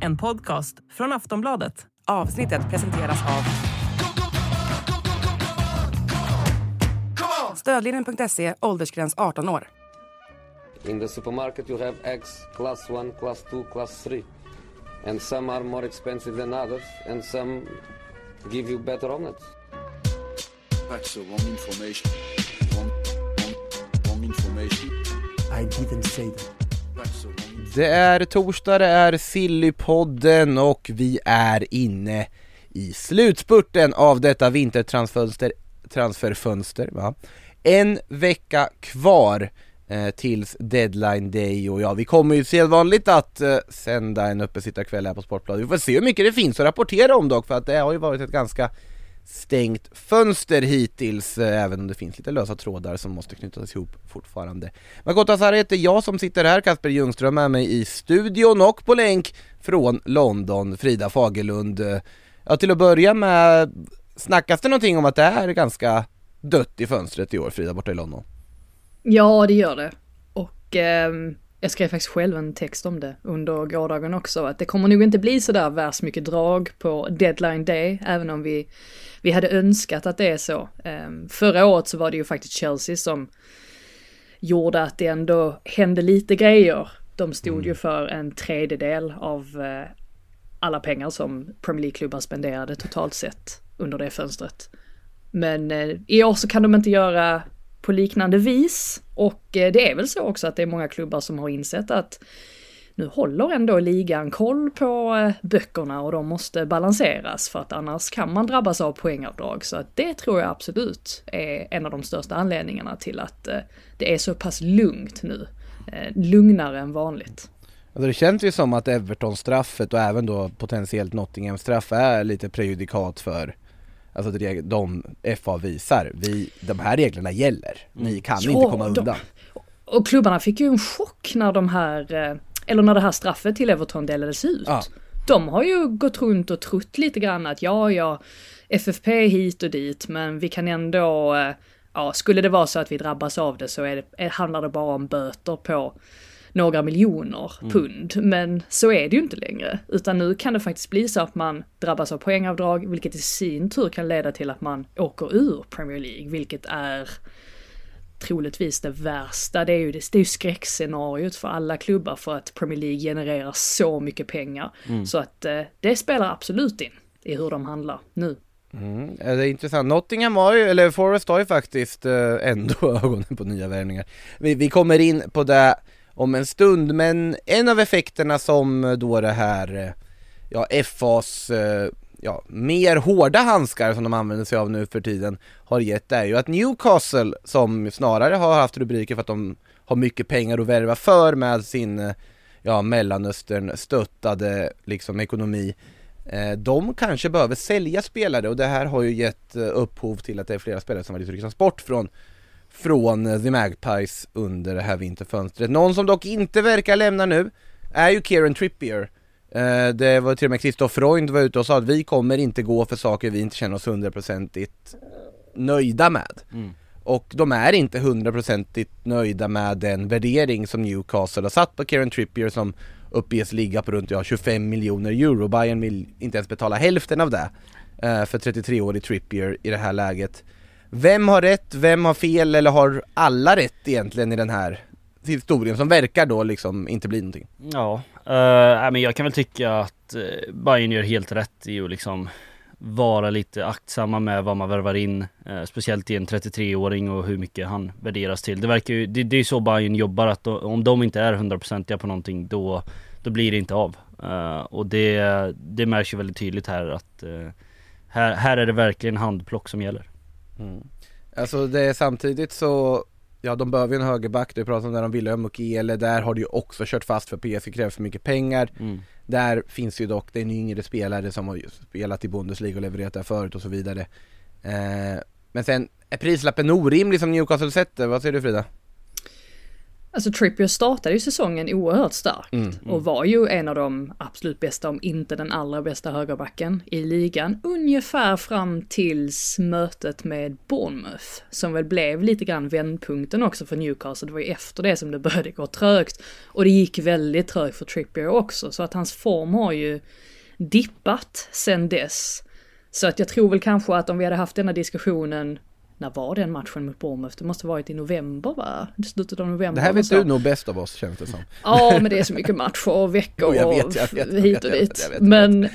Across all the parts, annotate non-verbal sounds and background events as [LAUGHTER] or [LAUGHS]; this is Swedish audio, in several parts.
En podcast från Aftonbladet. Avsnittet presenteras av Stödlinjen.se, åldersgräns 18 år. In the supermarket, you have eggs class 1, class 2, class 3. And some are more expensive than others, and some give you better omelets. That's the wrong information. Wrong, wrong, wrong information. I didn't say that. Det är torsdag, det är Sillypodden och vi är inne i slutspurten av detta vintertransfönster, transferfönster va? En vecka kvar eh, tills deadline day och ja, vi kommer ju sedvanligt att eh, sända en uppesittarkväll här på Sportbladet. Vi får se hur mycket det finns att rapportera om dock för att det har ju varit ett ganska stängt fönster hittills, eh, även om det finns lite lösa trådar som måste knytas ihop fortfarande. Makota Asara heter jag som sitter här, Kasper Ljungström är med i studion och på länk från London, Frida Fagerlund. Eh, ja, till att börja med, snackas det någonting om att det är ganska dött i fönstret i år, Frida, borta i London? Ja, det gör det. Och ehm, jag skrev faktiskt själv en text om det under gårdagen också, att det kommer nog inte bli sådär värst mycket drag på deadline day, även om vi, vi hade önskat att det är så. Ehm, förra året så var det ju faktiskt Chelsea som gjorde att det ändå hände lite grejer. De stod ju för en tredjedel av eh, alla pengar som Premier League-klubbar spenderade totalt sett under det fönstret. Men eh, i år så kan de inte göra på liknande vis. Och eh, det är väl så också att det är många klubbar som har insett att nu håller ändå ligan koll på eh, böckerna och de måste balanseras för att annars kan man drabbas av poängavdrag. Så att det tror jag absolut är en av de största anledningarna till att eh, det är så pass lugnt nu. Lugnare än vanligt. Alltså det känns ju som att Everton-straffet och även då potentiellt Nottingham-straff är lite prejudikat för Alltså de FA visar, vi, de här reglerna gäller, ni kan Ja, inte komma de- undan Och klubbarna fick ju en chock när de här, eh, eller när det här straffet till Everton delades ut. Ja. De har ju gått runt och trott lite grann att ja, ja, FFP hit och dit, men vi kan ändå, eh, ja, skulle det vara så att vi drabbas av det så är det, eh, handlar det bara om böter på några miljoner pund. Men så är det ju inte längre. Utan nu kan det faktiskt bli så att man drabbas av poängavdrag, vilket i sin tur kan leda till att man åker ur Premier League, vilket är troligtvis det värsta. Det är ju, det är ju skräckscenariot för alla klubbar för att Premier League genererar så mycket pengar. Så att eh, det spelar absolut in i hur de handlar nu. Mm, det är intressant. Nottingham har ju, eller Forest har ju faktiskt eh, ändå [LAUGHS] ögonen på nya värvningar. Vi, vi kommer in på det om en stund, men en av effekterna som eh, då det här, eh, ja FAs, eh, ja mer hårda handskar som de använder sig av nu för tiden har gett är ju att Newcastle, som snarare har haft rubriker för att de har mycket pengar att värva för med sin, ja Mellanöstern stöttade liksom ekonomi, De kanske behöver sälja spelare. Och det här har ju gett upphov till att det är flera spelare som har lite bort från från eh, The Magpies under det här vinterfönstret. Någon som dock inte verkar lämna nu är ju Kieran Trippier. Eh, Det var till och med Christoph Freund var ute och sa att vi kommer inte gå för saker vi inte känner oss hundraprocentigt nöjda med. Och de är inte hundraprocentigt nöjda med den värdering som Newcastle har satt på Kieran Trippier som uppges ligga på runt ja, 25 miljoner euro. Bayern vill inte ens betala hälften av det eh, för 33-årig Trippier i det här läget. Vem har rätt, vem har fel eller har alla rätt egentligen i den här historien som verkar då liksom inte bli någonting? Ja, eh, nej, men jag kan väl tycka att eh, Bayern gör helt rätt i att liksom vara lite aktsamma med vad man värvar in. eh, speciellt i en 33-åring och hur mycket han värderas till. Det verkar ju, det, det är så Bayern jobbar att då, om de inte är hundraprocentiga på någonting då, då blir det inte av. Eh, och det, det märks ju väldigt tydligt här att eh, här, här är det verkligen handplock som gäller. Alltså det är samtidigt så Ja de behöver ju en högerback, du pratar om där om Wilhelm och Ele, där har du ju också kört fast för PSG krävs för mycket pengar Mm. Där finns ju dock, det är en yngre spelare som har spelat i Bundesliga och levererat där förut och så vidare eh, Men sen, är prislappen orimlig som Newcastle sätter? Vad säger du Frida? Alltså Trippier startade ju säsongen oerhört starkt Mm, och var ju en av de absolut bästa, om inte den allra bästa högerbacken i ligan. Ungefär fram tills mötet med Bournemouth, som väl blev lite grann vändpunkten också för Newcastle. Det var ju efter det som det började gå trögt. Och det gick väldigt trögt för Trippier också, så att hans form har ju dippat sen dess. Så att jag tror väl kanske att om vi hade haft denna diskussionen när var den matchen mot Bournemouth? Det måste varit i november va? Slutet av november. Det här vet du nog bäst av oss känns det som. Ja, men det är så mycket matcher och veckor [LAUGHS] jag och vet, jag vet, jag hit och dit. Men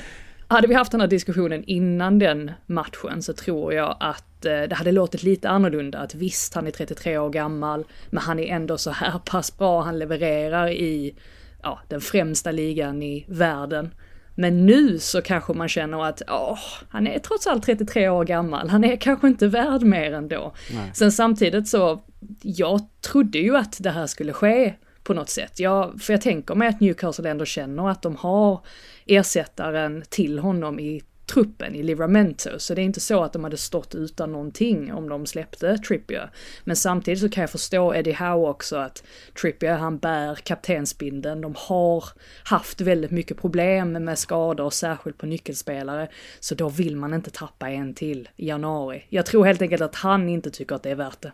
hade vi haft den här diskussionen innan den matchen så tror jag att eh, det hade låtit lite annorlunda. Att visst, han är 33 år gammal, men han är ändå så här pass bra. Han levererar i ja, den främsta ligan i världen. Men nu så kanske man känner att åh, han är trots allt 33 år gammal, han är kanske inte värd mer ändå. Sen samtidigt så, jag trodde ju att det här skulle ske på något sätt. Jag, för jag tänker mig att Newcastle ändå känner att de har ersättaren till honom i truppen i Livramento, så det är inte så att de hade stått utan någonting om de släppte Trippier. Men samtidigt så kan jag förstå Eddie Howe också att Trippier han bär kaptensbindeln, de har haft väldigt mycket problem med skador, särskilt på nyckelspelare, så då vill man inte tappa en till i januari. Jag tror helt enkelt att han inte tycker att det är värt det.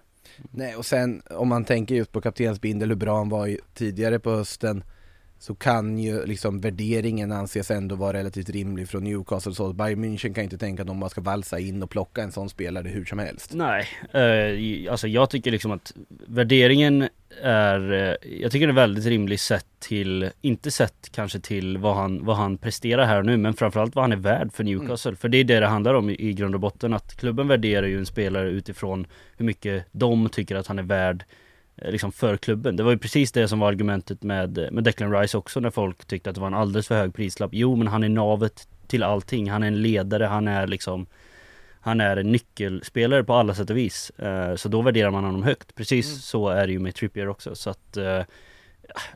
Nej och sen om man tänker just på kaptensbindel hur bra han var tidigare på hösten så kan ju liksom värderingen anses ändå vara relativt rimlig från Newcastle så Bayern München kan inte tänka att de bara ska valsa in och plocka en sån spelare hur som helst. Nej, eh, alltså jag tycker liksom att värderingen är, eh, jag tycker den är väldigt rimlig sett till, inte sett kanske till vad han, vad han presterar här och nu, men framförallt vad han är värd för Newcastle. För det är det det handlar om i, i grund och botten, att klubben värderar ju en spelare utifrån hur mycket de tycker att han är värd liksom för klubben. Det var ju precis det som var argumentet med, med Declan Rice också när folk tyckte att det var en alldeles för hög prislapp. Jo men han är navet till allting, han är en ledare, han är liksom han är en nyckelspelare på alla sätt och vis. Eh, Så då värderar man honom högt. Precis så är det ju med Trippier också. Så att eh,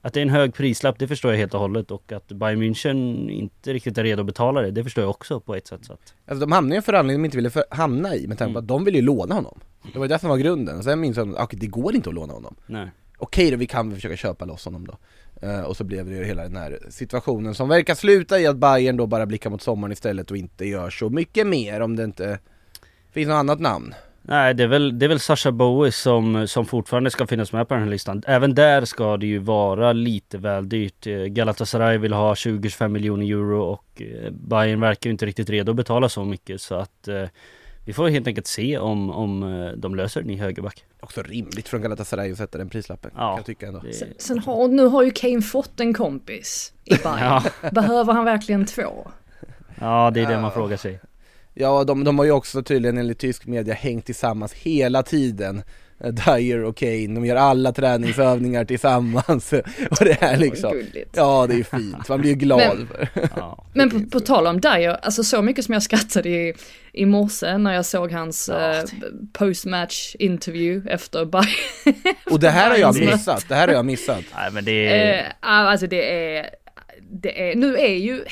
att det är en hög prislapp, det förstår jag helt och hållet. Och att Bayern München inte riktigt är redo att betala det, det förstår jag också på ett sätt. Så att, Alltså de hamnade i en förhandling de inte ville för, hamna i med tanke på att de ville ju låna honom. Det var ju det som var grunden. Sen minns jag att det går inte att låna honom. nej. Okej då, vi kan väl försöka köpa loss honom då. Eh, och så blev det ju hela den här situationen som verkar sluta i att Bayern då bara blickar mot sommaren istället och inte gör så mycket mer om det inte finns något annat namn. Nej, det är väl, det är väl Sasha Bowie som, som fortfarande ska finnas med på den här listan. Även där ska det ju vara lite väl dyrt. Eh, Galatasaray vill ha 20-25 miljoner euro och eh, Bayern verkar ju inte riktigt redo att betala så mycket så att eh, vi får helt enkelt se om, om eh, de löser den i högerback. Också rimligt från Galatasaray att sätta den prislappen, Ja. kan jag tycka ändå. Det, Sen, sen har, nu har ju Kane fått en kompis i [LAUGHS] Bayern. Behöver han verkligen två? ja, det är det man frågar sig. Ja, de, de har ju också tydligen enligt tysk media hängt tillsammans hela tiden Eh, Dyer och Kane, de gör alla träningsövningar tillsammans [LAUGHS] och det är liksom Gulligt. Ja det är fint, man blir ju glad Men- för Ja. [LAUGHS] Men på, på tal om Dyer, alltså så mycket som jag skrattade i, i morse när jag såg hans Ja, eh, postmatch interview efter Bayern. [LAUGHS] Och det här har jag missat, det här har jag missat Nej men det är... Eh, alltså det är, det är, nu är ju,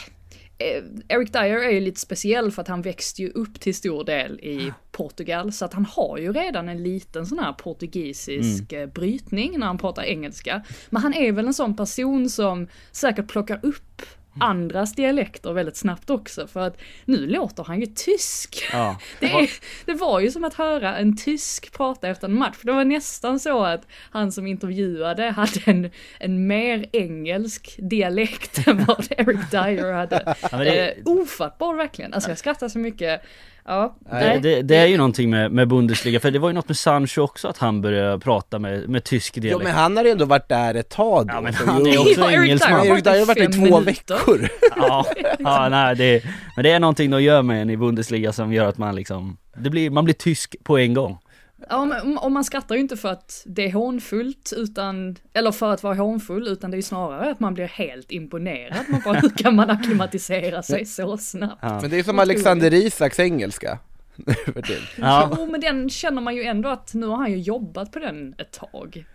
Eric Dyer är ju lite speciell för att han växte ju upp till stor del i Portugal, så att han har ju redan en liten sån här portugisisk eh, brytning när han pratar engelska. Men han är väl en sån person som säkert plockar upp andras dialekter väldigt snabbt också, för att nu låter han ju tysk. Ja. [LAUGHS] Det, är, det var ju som att höra en tysk prata efter en match. Det var nästan så att han som intervjuade hade en, en mer engelsk dialekt [LAUGHS] än vad Eric Dyer hade. men det- eh, ofattbar verkligen. Alltså jag skrattar så mycket. Ja, Nej, det, det är ju någonting med, med Bundesliga, för det var ju något med Sancho också att han började prata med, med tysk Jo dialekt. men han har ju ändå varit där ett tag då [LAUGHS] Ja, men han är också Ja, engelsman. Dyer har varit i fem två minuter. veckor Ja, ja nej, det, men det är någonting de gör med en i Bundesliga som gör att man liksom, det blir, man blir tysk på en gång. Ja, men, och man skrattar ju inte för att det är hånfullt, utan, eller för att vara hånfull, utan det är ju snarare att man blir helt imponerad. Man bara, [LAUGHS] hur kan man acklimatisera sig så snabbt? Ja. Men det är som Alexander Isaks engelska. [LAUGHS] Ja. Jo, men den känner man ju ändå att nu har han ju jobbat på den ett tag.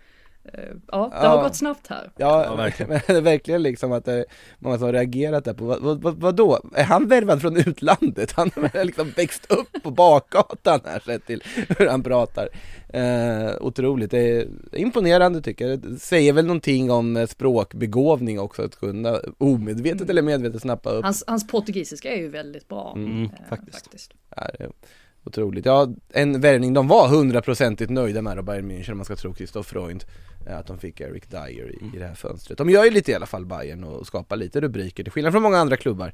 Eh, Ja, det Ja. har gått snabbt här. Ja, Ja, verkligen. [LAUGHS] men det är verkligen liksom att det är många som har reagerat där på, vad, vad, vad, vadå? Är han värvad från utlandet? Han har liksom växt upp på bakgatan här sett till hur han pratar. Eh, otroligt, det är imponerande tycker jag. Det säger väl någonting om eh, språkbegåvning också, att kunna omedvetet eller medvetet snappa upp. Hans, hans portugisiska är ju väldigt bra. Mm, eh, faktiskt. Ja, det är otroligt. Ja, en värvning de var hundraprocentigt nöjda med då, Bayern München om man ska tro Christoph Freund. Eh, Att de fick Eric Dyer i, i det här fönstret. De gör ju lite i alla fall Bayern och skapar lite rubriker, till skillnad från många andra klubbar.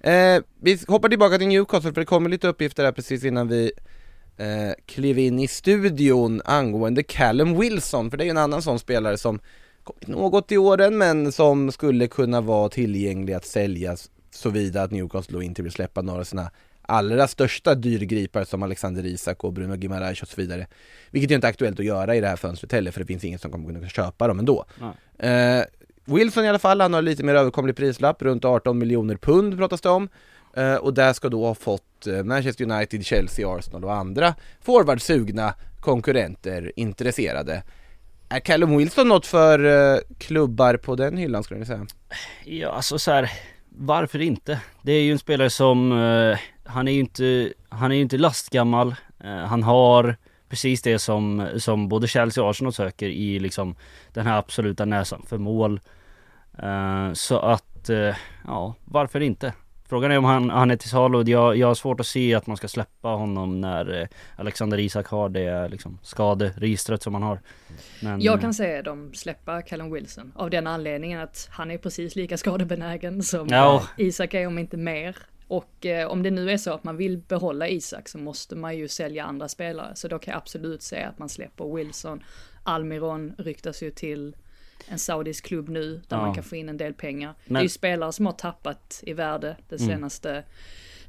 Eh, vi hoppar tillbaka till Newcastle för det kommer lite uppgifter här precis innan vi eh, klev in i studion angående Callum Wilson, för det är ju en annan sån spelare som kommit något i åren men som skulle kunna vara tillgänglig att säljas såvida att Newcastle då inte vill släppa några av sina allra största dyrgripare som Alexander Isak och Bruno Gimareis och så vidare. Vilket ju inte är aktuellt att göra i det här fönstret heller för det finns ingen som kommer kunna köpa dem ändå. Eh, Wilson i alla fall, han har lite mer överkomlig prislapp, runt 18 miljoner pund pratas det om. Eh, och där ska då ha fått eh, Manchester United, Chelsea, Arsenal och andra forwardsugna konkurrenter intresserade. Är Callum Wilson något för eh, klubbar på den hyllan skulle ni säga? Ja, alltså så här, varför inte? Det är ju en spelare som, eh, han är ju inte, han är inte lastgammal. Eh, han har precis det som, som både Chelsea och Arsenal söker i liksom den här absoluta näsan för mål. Eh, så att, eh, ja, varför inte? Frågan är om han, han är till salu. Jag, jag har svårt att se att man ska släppa honom när Alexander Isak har det liksom skaderegistret som han har. Men, Jag kan säga dem släppa Callum Wilson av den anledningen att han är precis lika skadebenägen som Ja. Isak är om inte mer. Och eh, om det nu är så att man vill behålla Isak så måste man ju sälja andra spelare. Så då kan jag absolut säga att man släpper Wilson. Almiron ryktas ju till en saudisk klubb nu där Ja. man kan få in en del pengar. Det är Men- ju spelare som har tappat i värde det Mm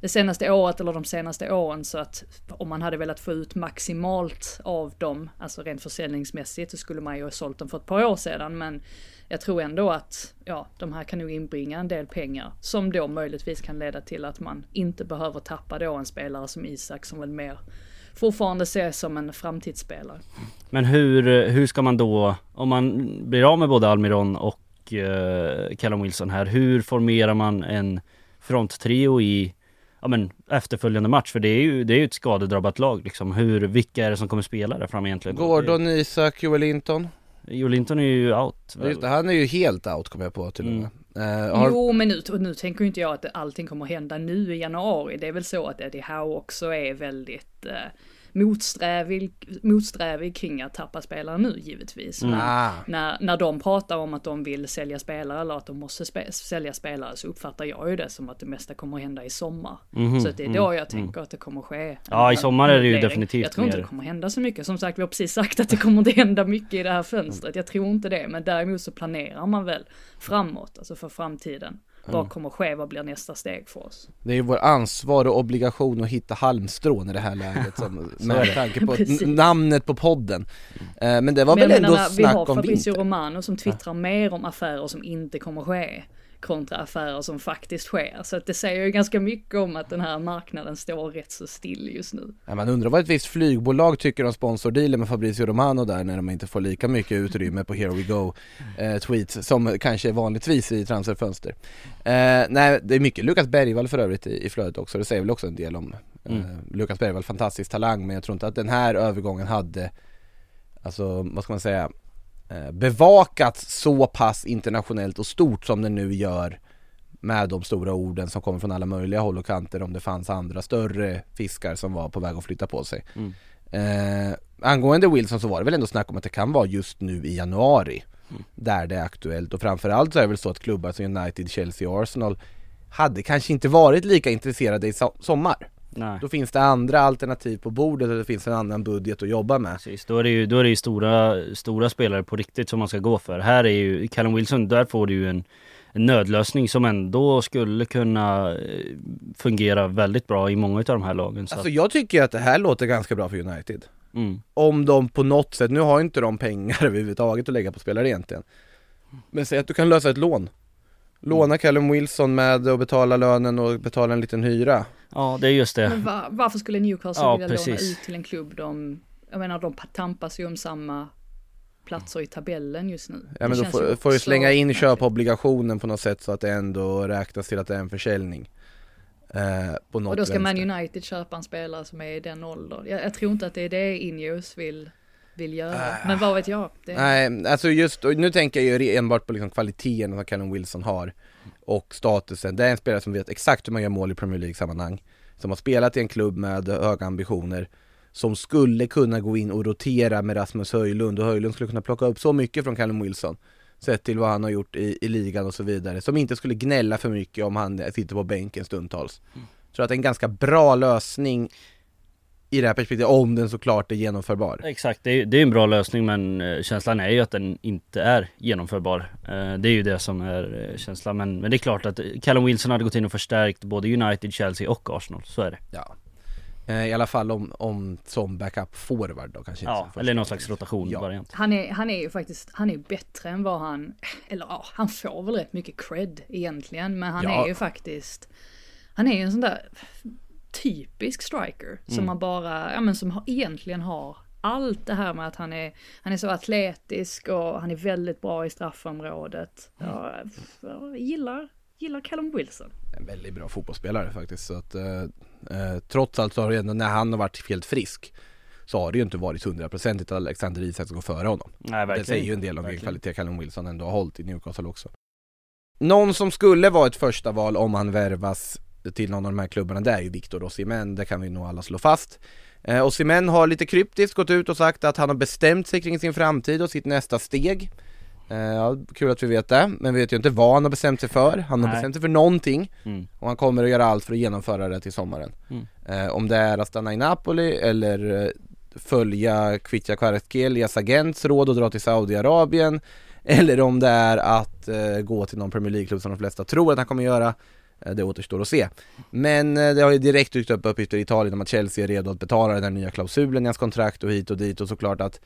det senaste året eller de senaste åren. Så att om man hade velat få ut maximalt av dem, alltså rent försäljningsmässigt så skulle man ju ha sålt dem för ett par år sedan. Men jag tror ändå att ja, de här kan nog inbringa en del pengar. Som då möjligtvis kan leda till att man inte behöver tappa då en spelare som Isak som väl mer fortfarande ses som en framtidsspelare. Men hur, hur ska man då, om man blir av med både Almiron och eh, Callum Wilson här, hur formerar man en fronttrio i ja, men, efterföljande match? För det är ju det är ju ett skadedrabbat lag liksom. Hur, vilka är det som kommer spela där fram egentligen? Gordon, Isak, Joel Linton. Joel Linton är ju out. Just han är ju helt out kommer jag på till och med. Mm. Eh, har, Jo, men nu, nu tänker ju inte jag att allting kommer hända nu i januari. Det är väl så att Eddie Howe också är väldigt eh, motsträvig, motsträvig kring att tappa spelare nu givetvis. Men Ah. när, när de pratar om att de vill sälja spelare eller att de måste spe, sälja spelare så uppfattar jag ju det som att det mesta kommer att hända i sommar. Mhm, Så det är då jag tänker att det kommer ske. Ja, i sommar är det ju definitivt Jag tror inte mer- det kommer hända så mycket. Som sagt, vi har precis sagt att det kommer inte hända mycket i det här fönstret. Jag tror inte det, men däremot så planerar man väl framåt, alltså för framtiden. Vad kommer ske? Vad blir nästa steg för oss? Det är ju vår ansvar och obligation att hitta halmstrån i det här läget som, [LAUGHS] med tanke på namnet på podden. Eh, men det var Men väl ändå menar, vi har snack om Fabrizio vinter. Romano som twittrar mer om affärer som inte kommer ske kontra affärer som faktiskt sker. Så att det säger ju ganska mycket om att den här marknaden står rätt så still just nu. Ja, man undrar vad ett visst flygbolag tycker om sponsordealen med Fabrizio Romano där när de inte får lika mycket utrymme på Here We Go eh, tweets som kanske vanligtvis i transferfönster. Eh, nej, det är mycket Lukas Bergvall för övrigt i, i flödet också, det säger väl också en del om eh, Lukas Bergvall, fantastisk talang men jag tror inte att den här övergången hade Alltså, vad ska man säga Bevakats så pass internationellt och stort som den nu gör med de stora orden som kommer från alla möjliga håll och kanter om det fanns andra större fiskar som var på väg att flytta på sig. Eh, angående Wilson så var det väl ändå snack om att det kan vara just nu i januari där det är aktuellt och framförallt så är det väl så att klubbar som United, Chelsea och Arsenal hade kanske inte varit lika intresserade i so- sommar. Nej. Då finns det andra alternativ på bordet och det finns en annan budget att jobba med. Precis, då är det ju, då är det ju stora, stora spelare på riktigt som man ska gå för. Här är ju Callum Wilson, där får du ju en, en nödlösning som ändå skulle kunna eh, fungera väldigt bra i många av de här lagen. Så Alltså jag tycker att det här låter ganska bra för United. mm, Om de på något sätt, nu har inte de pengar [LAUGHS] överhuvudtaget att lägga på spelare egentligen Men säg att du kan lösa ett lån Låna Callum Wilson med att betala lönen och betala en liten hyra ja, det är just det. Men va, varför skulle Newcastle Ja, vilja låna precis. ut till en klubb de, jag menar de tampas ju om samma platser i tabellen just nu. Ja men Det då får, får du slänga in köpobligationen på något sätt så att det ändå räknas till att det är en försäljning. Eh, på något Och då ska Man vänster. United köpa en spelare som är i den åldern. Jag, jag tror inte att det är det Ineos vill, vill göra. Men vad vet jag? Det, Äh. Nej, alltså just, nu tänker jag ju enbart på liksom kvaliteten som Callum Wilson har och statusen. Det är en spelare som vet exakt hur man gör mål i Premier League-sammanhang. Som har spelat i en klubb med höga ambitioner. Som skulle kunna gå in och rotera med Rasmus Höjlund och Höjlund skulle kunna plocka upp så mycket från Callum Wilson. Sett till vad han har gjort i, i ligan och så vidare. Som inte skulle gnälla för mycket om han sitter på bänken stundtals. Så att det är en ganska bra lösning i det här perspektivet, om den såklart är genomförbar. Exakt, det är, det är en bra lösning men eh, känslan är ju att den inte är genomförbar. Eh, Det är ju det som är eh, känslan men, men det är klart att Callum Wilson hade gått in och förstärkt både United, Chelsea och Arsenal, så är det. Ja. I alla fall om, om som backup forward då kanske inte Ja, eller någon slags rotation-variant. Han är, han är ju faktiskt, han är ju bättre än vad han, eller ja, han får väl rätt mycket cred egentligen, men han Ja. är ju faktiskt, han är ju en sån där typisk striker som man bara, ja men som har, egentligen har allt det här med att han är, han är så atletisk och han är väldigt bra i straffområdet. Ja, jag gillar, gillar Callum Wilson. En väldigt bra fotbollsspelare faktiskt så att eh, eh, Trots allt så har det ändå när han har varit helt frisk Så har det ju inte varit hundraprocentigt att Alexander Isak ska gå före honom Nej, verkligen. Det säger ju en del om vilken kvalitet Callum Wilson ändå har hållit i Newcastle också Någon som skulle vara ett första val om han värvas till någon av de här klubbarna det är ju Victor Osimhen, det kan vi nog alla slå fast eh, Osimhen har lite kryptiskt gått ut och sagt att han har bestämt sig kring sin framtid och sitt nästa steg eh, ja, Kul att vi vet det, men vi vet ju inte vad han har bestämt sig för Han har Nej. bestämt sig för någonting Mm. och han kommer att göra allt för att genomföra det till sommaren Mm. eh, Om det är att stanna i Napoli eller eh, följa Kvitja Kvaratskelias agents råd och dra till Saudiarabien Eller om det är att eh, gå till någon Premier League-klubb som de flesta tror att han kommer göra Eh, det återstår att se Men eh, det har ju direkt dykt upp uppgifter i Italien om att Chelsea är redo att betala den här nya klausulen i hans kontrakt och hit och dit och såklart att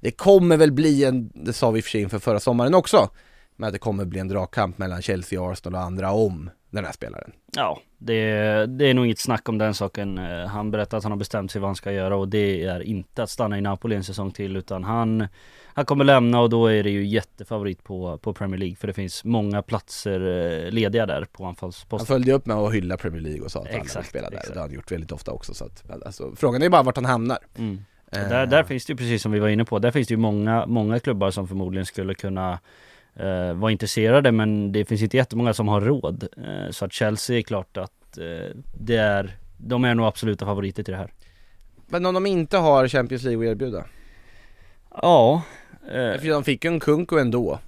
Det kommer väl bli en, det sa vi i och för sig inför förra sommaren också Men att det kommer bli en dragkamp mellan Chelsea, Arsenal och andra om den här spelaren Ja, det, det är nog inget snack om den saken. Eh, han berättar att han har bestämt sig vad han ska göra och det är inte att stanna i Napoli en säsong till utan han han kommer lämna och då är det ju jättefavorit på, på Premier League för det finns många platser eh, lediga där på Han anfallsposten. följde upp med att hylla Premier League och sa att alla vill Exakt, spela där, exakt. det har han gjort väldigt ofta också så att, alltså, Frågan är bara vart han hamnar Mm. Eh, Där, där finns det ju precis som vi var inne på, där finns det ju många, många klubbar som förmodligen skulle kunna eh, vara intresserade men det finns inte jättemånga som har råd. Eh, så att Chelsea är klart att eh, det är, de är nog absoluta favoriter till det här. Men om de inte har Champions League att erbjuda? Ja, För de fick ju en Kunko ändå.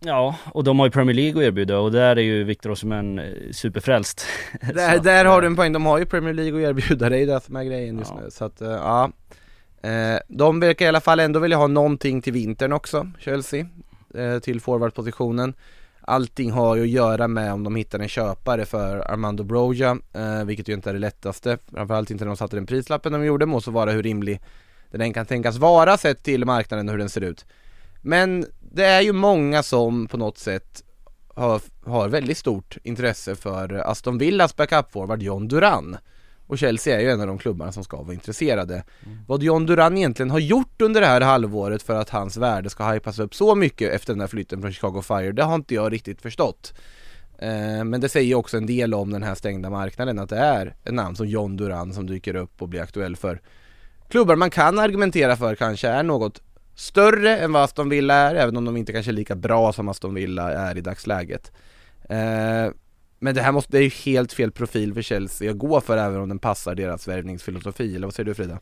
Ja och de har ju Premier League att erbjuda och där är ju Victor Osimhen eh, superfrälst. Där, [LAUGHS] där har eh, du en poäng, de har ju Premier League att erbjuda, det är det som är grejen just Ja. nu. Så att, eh, ja. Eh, De verkar i alla fall ändå vilja ha någonting till vintern också, Chelsea eh, Till forwardpositionen. Allting har ju att göra med om de hittar en köpare för Armando Broja, eh, vilket ju inte är det lättaste. Framförallt inte när de satte den prislappen de gjorde, må så vara hur rimlig den kan tänkas vara sett till marknaden och hur den ser ut. Men det är ju många som på något sätt har, har väldigt stort intresse för Aston Villas backup-forward John Duran. Och Chelsea är ju en av de klubbarna som ska vara intresserade. Vad John Duran egentligen har gjort under det här halvåret för att hans värde ska hypas upp så mycket efter den här flytten från Chicago Fire, det har inte jag riktigt förstått. Eh, Men det säger också en del om den här stängda marknaden att det är ett namn som John Duran som dyker upp och blir aktuell för klubbar man kan argumentera för kanske är något större än vad Aston Villa är, även om de inte kanske är lika bra som Aston Villa är i dagsläget. Eh, men det här måste, det är ju helt fel profil för Chelsea att gå för även om den passar deras värvningsfilosofi, eller vad säger du Frida?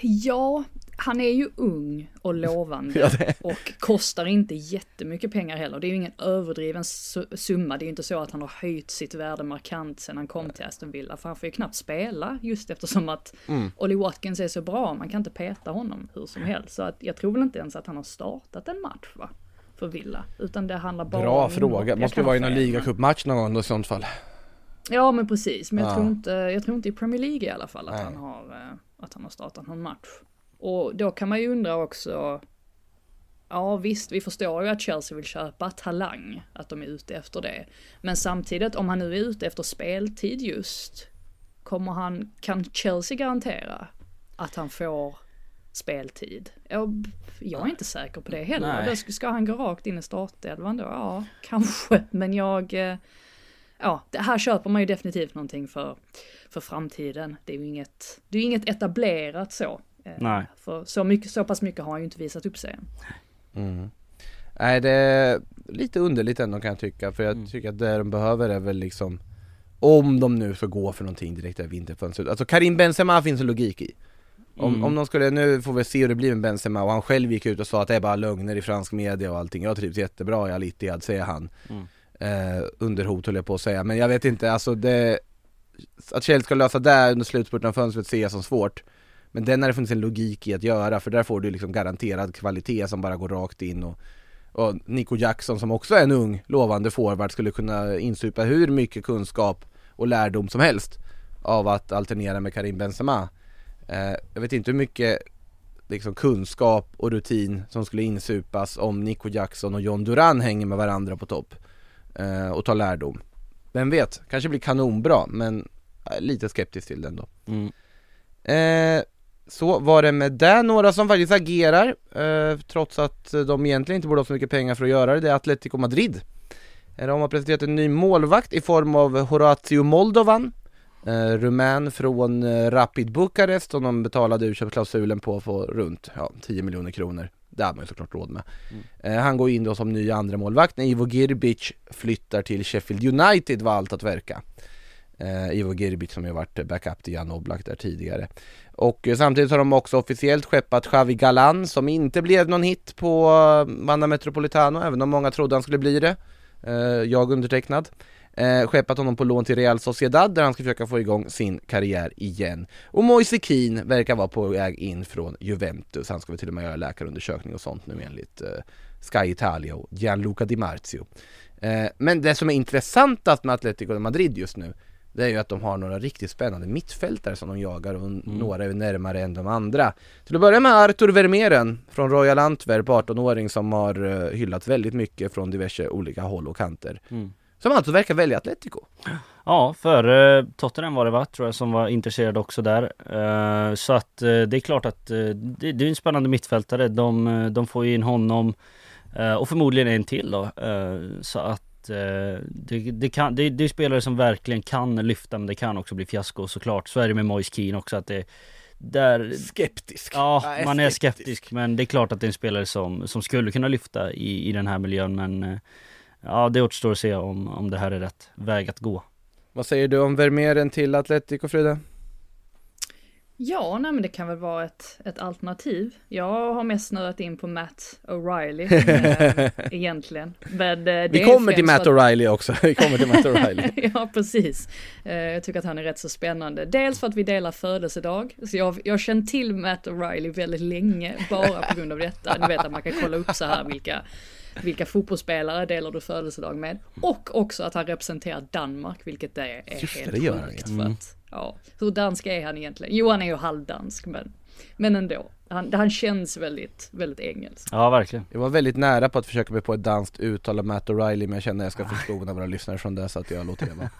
Ja, han är ju ung och [LAUGHS] lovande Ja, och kostar inte jättemycket pengar heller. Det är ju ingen överdriven su- summa. Det är ju inte så att han har höjt sitt värde markant sedan han kom till Aston Villa. För han får ju knappt spela just eftersom att Mm. Ollie Watkins är så bra. Man kan inte peta honom hur som helst. Så att jag tror väl inte ens att han har startat en match va? För Villa. Utan det handlar bara Bra om fråga, Jag måste vara i någon ligacupmatch någon gång i sånt fall Ja men precis, men jag, Ja. tror inte, jag tror inte i Premier League i alla fall att, Nej. han har, eh, att han har startat någon match. Och då kan man ju undra också, ja visst vi förstår ju att Chelsea vill köpa talang, att de är ute efter det. Men samtidigt om han nu är ute efter speltid just, kommer han, kan Chelsea garantera att han får speltid. Jag, jag är inte säker på det heller. Då ska- han gå rakt in i startelvan då? Ja, kanske. Men jag... eh, Ja, det här köper man ju definitivt någonting för, för framtiden. Det är ju inget, det är inget etablerat så. Eh, Nej. För så, mycket, så pass mycket har han ju inte visat upp sig än. Mm. Nej det är lite underligt ändå kan jag tycka för jag Mm. tycker att det de behöver är väl liksom Om de nu ska gå för någonting direkt där vinterfönstret, alltså Karim Benzema finns en logik i om, Mm. om de skulle, nu får vi se hur det blir med Benzema och han själv gick ut och sa att det är bara lögner i fransk media och allting Jag trivs jättebra i Al säger han Mm. eh, Under hot höll jag på att säga, men jag vet inte alltså det Att Chelsea ska lösa det under slutspurten av fönstret ser jag som svårt Men den har det funnits en logik i att göra för där får du liksom garanterad kvalitet som bara går rakt in och och Nico Jackson som också är en ung lovande forward skulle kunna insupa hur mycket kunskap och lärdom som helst av att alternera med Karim Benzema. Eh, jag vet inte hur mycket liksom, kunskap och rutin som skulle insupas om Nico Jackson och John Duran hänger med varandra på topp eh, och tar lärdom. Vem vet, kanske blir kanonbra men är lite skeptisk till det ändå. Mm. Eh, så var det med det, några som faktiskt agerar eh, trots att de egentligen inte borde ha så mycket pengar för att göra det, det är Atletico Madrid. Eh, De har presenterat en ny målvakt i form av Horatio Moldovan eh, Rumän från eh, Rapid Bukarest och de betalade utköpsklausulen på för runt ja, 10 miljoner kronor. Det hade man ju såklart råd med. Eh, Han går in då som ny andra målvakt. När Ivo Girbic flyttar till Sheffield United var allt att verka eh, Ivo Girbic som ju varit backup till Jan Oblak där tidigare. Och eh, samtidigt har de också officiellt skeppat Xavi Galan som inte blev någon hit på eh, Wanda Metropolitano även om många trodde han skulle bli det. Eh, Jag undertecknad. Eh, Skeppat honom på lån till Real Sociedad där han ska försöka få igång sin karriär igen. Och Moise Keane verkar vara på väg in från Juventus. Han ska väl till och med göra läkarundersökning och sånt nu enligt eh, Sky Italia och Gianluca Di Marzio. Eh, Men det som är intressantast med Atletico Madrid just nu det är ju att de har några riktigt spännande mittfältare som de jagar och några är närmare än de andra. Till att börja med Artur Vermeeren från Royal Antwerp, 18-åring som har uh, hyllats väldigt mycket från diverse olika håll och kanter. Mm. Som alltså verkar välja Atletico. Ja, för eh, Tottenham var det va, tror jag, som var intresserad också där. Eh, så att eh, det är klart att eh, det, är en spännande mittfältare. De, eh, de får ju in honom eh, och förmodligen en till då. Eh, så att eh, det, det, kan, det, det är spelare som verkligen kan lyfta men det kan också bli fiasko såklart. Så är det med Moise Keane också att det där, Skeptisk. Ja, är man är skeptisk men det är klart att det är en spelare som, som skulle kunna lyfta i, i den här miljön men eh, Ja det återstår att se om, om det här är rätt väg att gå. Vad säger du om Vermeeren till Atletico Frida? Ja, nej men det kan väl vara ett, ett alternativ. Jag har mest snöat in på Matt O'Reilly [LAUGHS] eh, egentligen. Men, eh, det [LAUGHS] Vi kommer till Matt O'Reilly också, vi kommer till Matt O'Reilly. ja, precis. Eh, jag tycker att han är rätt så spännande. Dels för att vi delar födelsedag. Så jag, jag har känt till Matt O'Reilly väldigt länge, bara på grund av detta. Ni vet att man kan kolla upp så här vilka, vilka fotbollsspelare delar du födelsedag med. Och också att han representerar Danmark, vilket är, är Just det, helt det han, sjukt. För att, ja, hur dansk är han egentligen? Jo, han är ju halvdansk, men, men ändå. Han, han känns väldigt, väldigt engelsk. Ja verkligen. Jag var väldigt nära på att försöka mig på ett danskt uttal av Matt O'Reilly men jag känner att jag ska förskona våra lyssnare från det så att jag låter det vara.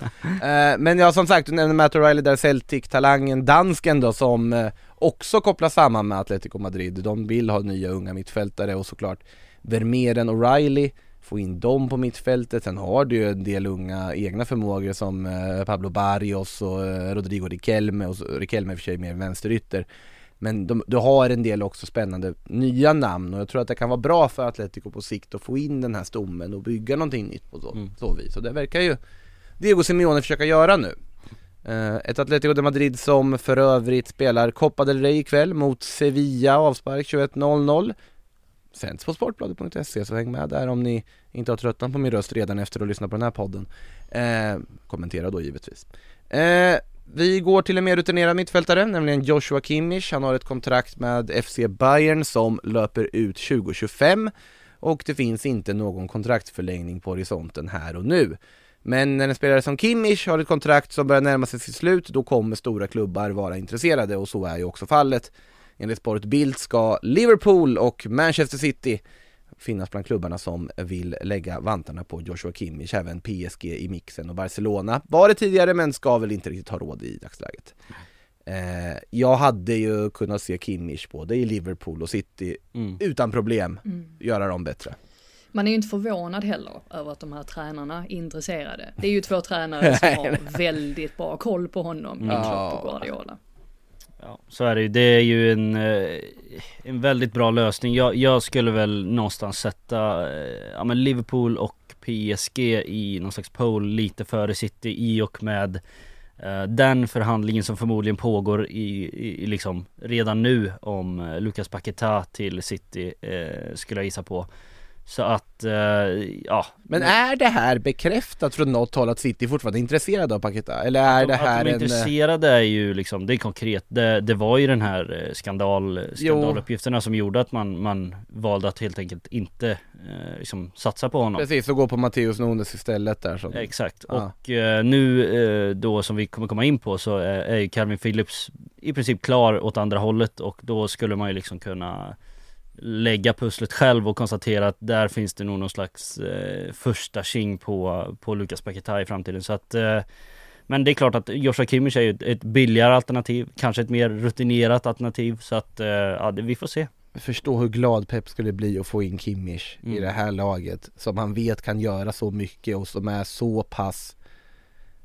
[LAUGHS] eh, Men ja som sagt, du nämnde Matt O'Reilly där Celtic-talangen, dansken då som eh, också kopplas samman med Atletico Madrid. De vill ha nya unga mittfältare och såklart Vermeeren O'Reilly få in dem på mittfältet. Sen har du ju en del unga egna förmågor som eh, Pablo Barrios och eh, Rodrigo Riquelme och Riquelme i och för sig mer vänsterytter. Men de, du har en del också spännande nya namn och jag tror att det kan vara bra för Atletico på sikt att få in den här stommen och bygga någonting nytt på så, Mm. så vis. Och det verkar ju Diego Simeone försöka göra nu. Eh, ett Atletico de Madrid som för övrigt spelar Copa del Rey ikväll mot Sevilla avspark 21.00 Sänds på sportbladet.se så häng med där om ni inte har tröttnat på min röst redan efter att lyssna på den här podden. Eh, kommentera då givetvis. Eh, vi går till en mer rutinerad mittfältare, nämligen Joshua Kimmich. Han har ett kontrakt med FC Bayern som löper ut 2025 och det finns inte någon kontraktsförlängning på horisonten här och nu. Men när en spelare som Kimmich har ett kontrakt som börjar närma sig sitt slut, då kommer stora klubbar vara intresserade och så är ju också fallet. Enligt Sport Bild ska Liverpool och Manchester City finnas bland klubbarna som vill lägga vantarna på Joshua Kimmich, även PSG i mixen och Barcelona var det tidigare men ska väl inte riktigt ha råd i dagsläget. Eh, jag hade ju kunnat se Kimmich både i Liverpool och City Mm. utan problem Mm. göra dem bättre. Man är ju inte förvånad heller över att de här tränarna är intresserade. Det är ju två tränare [LAUGHS] som har väldigt bra koll på honom, i Klopp och Guardiola. Ja, så är det ju. Det är ju en, eh, en väldigt bra lösning. Jag, jag skulle väl någonstans sätta eh, ja, men Liverpool och PSG i någon slags pole lite före City i och med eh, den förhandlingen som förmodligen pågår i, i, liksom redan nu om eh, Lucas Paqueta till City eh, skulle jag gissa på. Så att, eh, ja. Men är det här bekräftat från något håll att City fortfarande är intresserade av Paketa? Eller är de- det här att de är en... eh, intresserade är ju liksom, det är konkret. Det, det var ju den här eh, skandal, skandaluppgifterna som gjorde att man, man valde att helt enkelt inte eh, liksom satsa på honom. Precis, och gå på Matteus Nunes istället där som... Exakt, Ja. och eh, nu eh, då som vi kommer komma in på så är, är ju Calvin Phillips i princip klar åt andra hållet och då skulle man ju liksom kunna lägga pusslet själv och konstatera att där finns det nog någon slags eh, första king på, på Lucas Paquetá i framtiden så att eh, men det är klart att Joshua Kimmich är ju ett, ett billigare alternativ, kanske ett mer rutinerat alternativ så att eh, ja, det, vi får se. Förstå hur glad Pep skulle bli att få in Kimmich i Mm. det här laget som han vet kan göra så mycket och som är så pass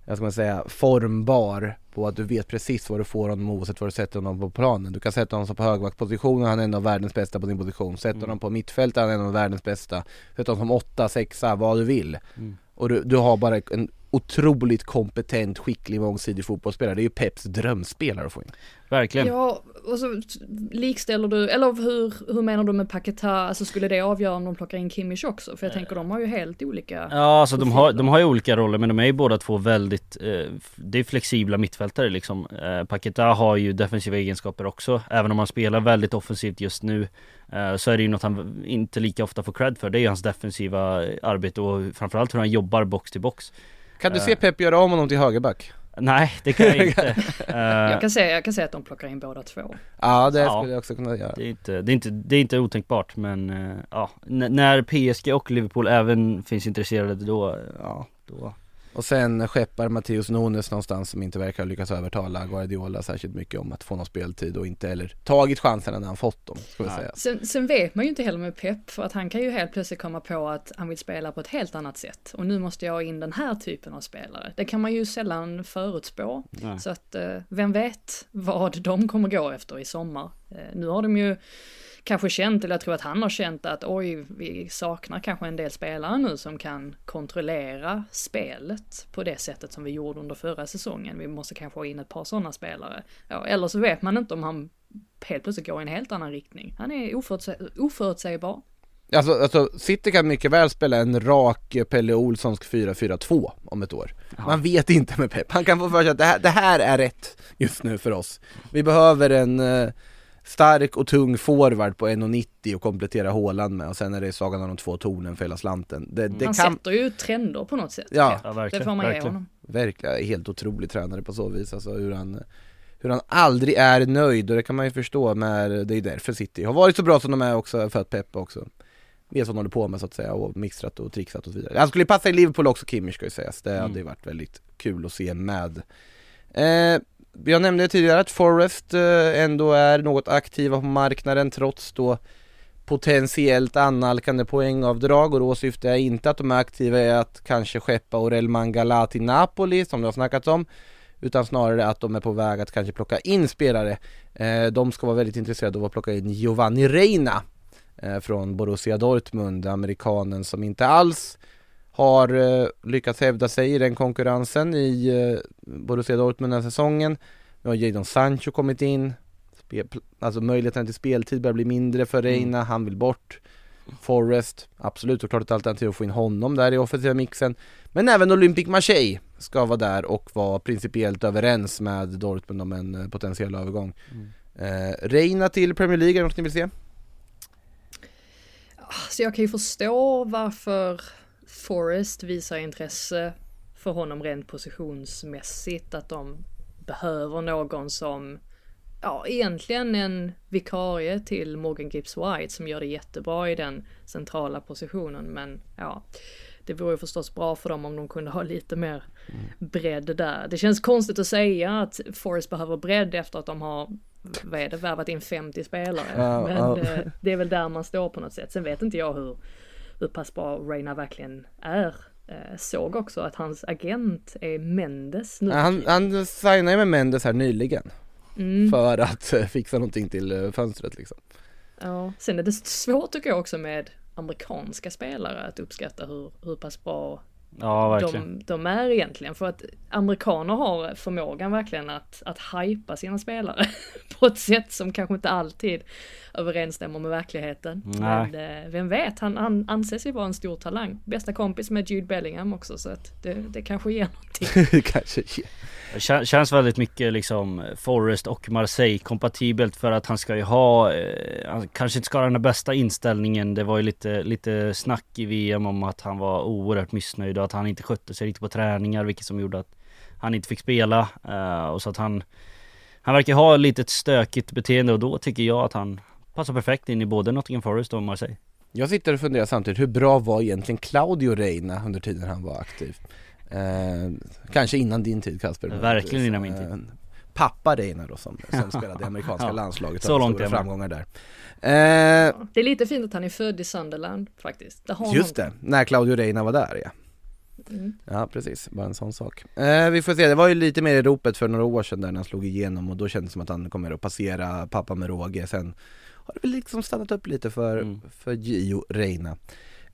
jag ska man säga formbar på att du vet precis vad du får honom oavsett var du sätter honom på planen. Du kan sätta honom på högvaktposition och han är en av världens bästa på sin position. Sätt Mm. honom på mittfält han är en av världens bästa. Sätt honom som åtta, sexa, vad du vill. Mm. Och du, du har bara en otroligt kompetent, skicklig, mångsidig fotbollsspelare. Det är ju Peps drömspelare att få in. Verkligen. Ja, och så likställer du, eller hur, hur menar du med Paketa, alltså skulle det avgöra om de plockar in Kimmich också? För jag tänker de har ju helt olika Ja alltså de har, de har ju olika roller men de är ju båda två väldigt eh, Det är flexibla mittfältare liksom eh, Paqueta har ju defensiva egenskaper också Även om han spelar väldigt offensivt just nu eh, Så är det ju något han inte lika ofta får cred för Det är ju hans defensiva arbete och framförallt hur han jobbar box till box Kan du Eh. se Pep göra om honom till högerback? Nej det kan jag [LAUGHS] inte Eh, Jag kan säga, jag kan säga att de plockar in båda två. Ja det Ja. skulle jag också kunna göra. det, är inte, det, är inte, det är inte otänkbart men eh, ja N- När PSG och Liverpool även finns intresserade då, ja då Och sen skeppar Matteus Nunes någonstans som inte verkar ha lyckats övertala Guardiola särskilt mycket om att få någon speltid och inte heller tagit chanserna när han fått dem, ska vi Nej. säga. Sen, sen vet man ju inte heller med Pep, för att han kan ju helt plötsligt komma på att han vill spela på ett helt annat sätt. Och nu måste jag ha in den här typen av spelare. Det kan man ju sällan förutspå. Nej. Så att, eh, vem vet vad de kommer gå efter i sommar. Eh, nu har de ju kanske känt, eller jag tror att han har känt att oj, vi saknar kanske en del spelare nu som kan kontrollera spelet på det sättet som vi gjorde under förra säsongen. Vi måste kanske ha in ett par sådana spelare. Ja, eller så vet man inte om han helt plötsligt går i en helt annan riktning. Han är oförutse- oförutsägbar. Alltså, alltså City kan mycket väl spela en rak Pelle Olssonsk 4-4-2 om ett år. Man vet inte med Pep, han kan få för sig att det här, det här är rätt just nu för oss. Vi behöver en eh, stark och tung forward på 1,90 och komplettera Haaland med och sen är det sagan om de två tornen för hela slanten. Det, det han kan sätter ju trender på något sätt. Ja. Ja det verkligen, får man ge verkligen. honom. verkligen helt otrolig tränare på så vis, alltså hur han hur han aldrig är nöjd och det kan man ju förstå med, det är därför City har varit så bra som de är också för att Pep också vet vad han håller på med så att säga och mixtrat och trixat och så vidare. Han skulle ju passa i Liverpool också Kimmich ska ju sägas, det hade ju varit väldigt kul att se med. Eh, jag nämnde tidigare att Forest eh, ändå är något aktiva på marknaden trots då potentiellt annalkande poängavdrag och då syftar jag inte att de är aktiva i att kanske skeppa Orel Mangala till Napoli som det har snackats om utan snarare att de är på väg att kanske plocka in spelare. Eh, de ska vara väldigt intresserade av att plocka in Giovanni Reina eh, från Borussia Dortmund, amerikanen som inte alls har eh, lyckats hävda sig i den konkurrensen i eh, Borussia Dortmund den här säsongen. Nu har Jadon Sancho kommit in, Spel, alltså möjligheten till speltid börjar bli mindre för Reina, han vill bort. Forrest, absolut såklart ett alternativ att få in honom där i offensiva mixen. Men även Olympic Marseille ska vara där och vara principiellt överens med Dortmund om en eh, potentiell övergång. Eh, Reina till Premier League, är det något ni vill se? Så jag kan ju förstå varför Forrest visar intresse för honom rent positionsmässigt. Att de behöver någon som, ja egentligen en vikarie till Morgan Gibbs White som gör det jättebra i den centrala positionen. Men ja, det vore ju förstås bra för dem om de kunde ha lite mer bredd där. Det känns konstigt att säga att Forest behöver bredd efter att de har vad är det, värvat in 50 spelare. Ja, Men ja. eh, det är väl där man står på något sätt. Sen vet inte jag hur, hur pass bra Reina verkligen är. Eh, såg också att hans agent är Mendes nu. Han, han signade med Mendes här nyligen För att eh, fixa någonting till eh, fönstret liksom Ja, sen är det svårt tycker jag också med amerikanska spelare att uppskatta hur, hur pass bra Ja, verkligen. de, de är egentligen. För att amerikaner har förmågan verkligen att, att hypa sina spelare [LAUGHS] på ett sätt som kanske inte alltid överensstämmer med verkligheten. Nej. Men eh, vem vet, han, han anses ju vara en stor talang. Bästa kompis med Jude Bellingham också så att det, det kanske ger någonting. [LAUGHS] Kanske det känns väldigt mycket liksom eh, Forrest och Marseille kompatibelt för att han ska ju ha, eh, han kanske inte ska ha den bästa inställningen. Det var ju lite, lite snack i VM om att han var oerhört missnöjd och att han inte skötte sig riktigt på träningar vilket som gjorde att han inte fick spela. Eh, och så att han, han verkar ha lite ett stökigt beteende och då tycker jag att han passar perfekt in i både Nottingham Forest och Marseille. Jag sitter och funderar samtidigt, hur bra var egentligen Claudio Reina under tiden han var aktiv? Eh, kanske innan din tid Kasper Verkligen innan min tid. Eh, Pappa Reina då som, som [LAUGHS] spelade i amerikanska Ja, landslaget så långt stora framgångar där eh, Det är lite fint att han är född i Sunderland faktiskt. Det har Just det, när Claudio Reina var där ja Mm. Ja precis, bara en sån sak. Eh, vi får se, det var ju lite mer i ropet för några år sedan där när han slog igenom och då kändes det som att han kommer att passera pappa med råge. Sen har det väl liksom stannat upp lite för, Mm. för Gio Reina.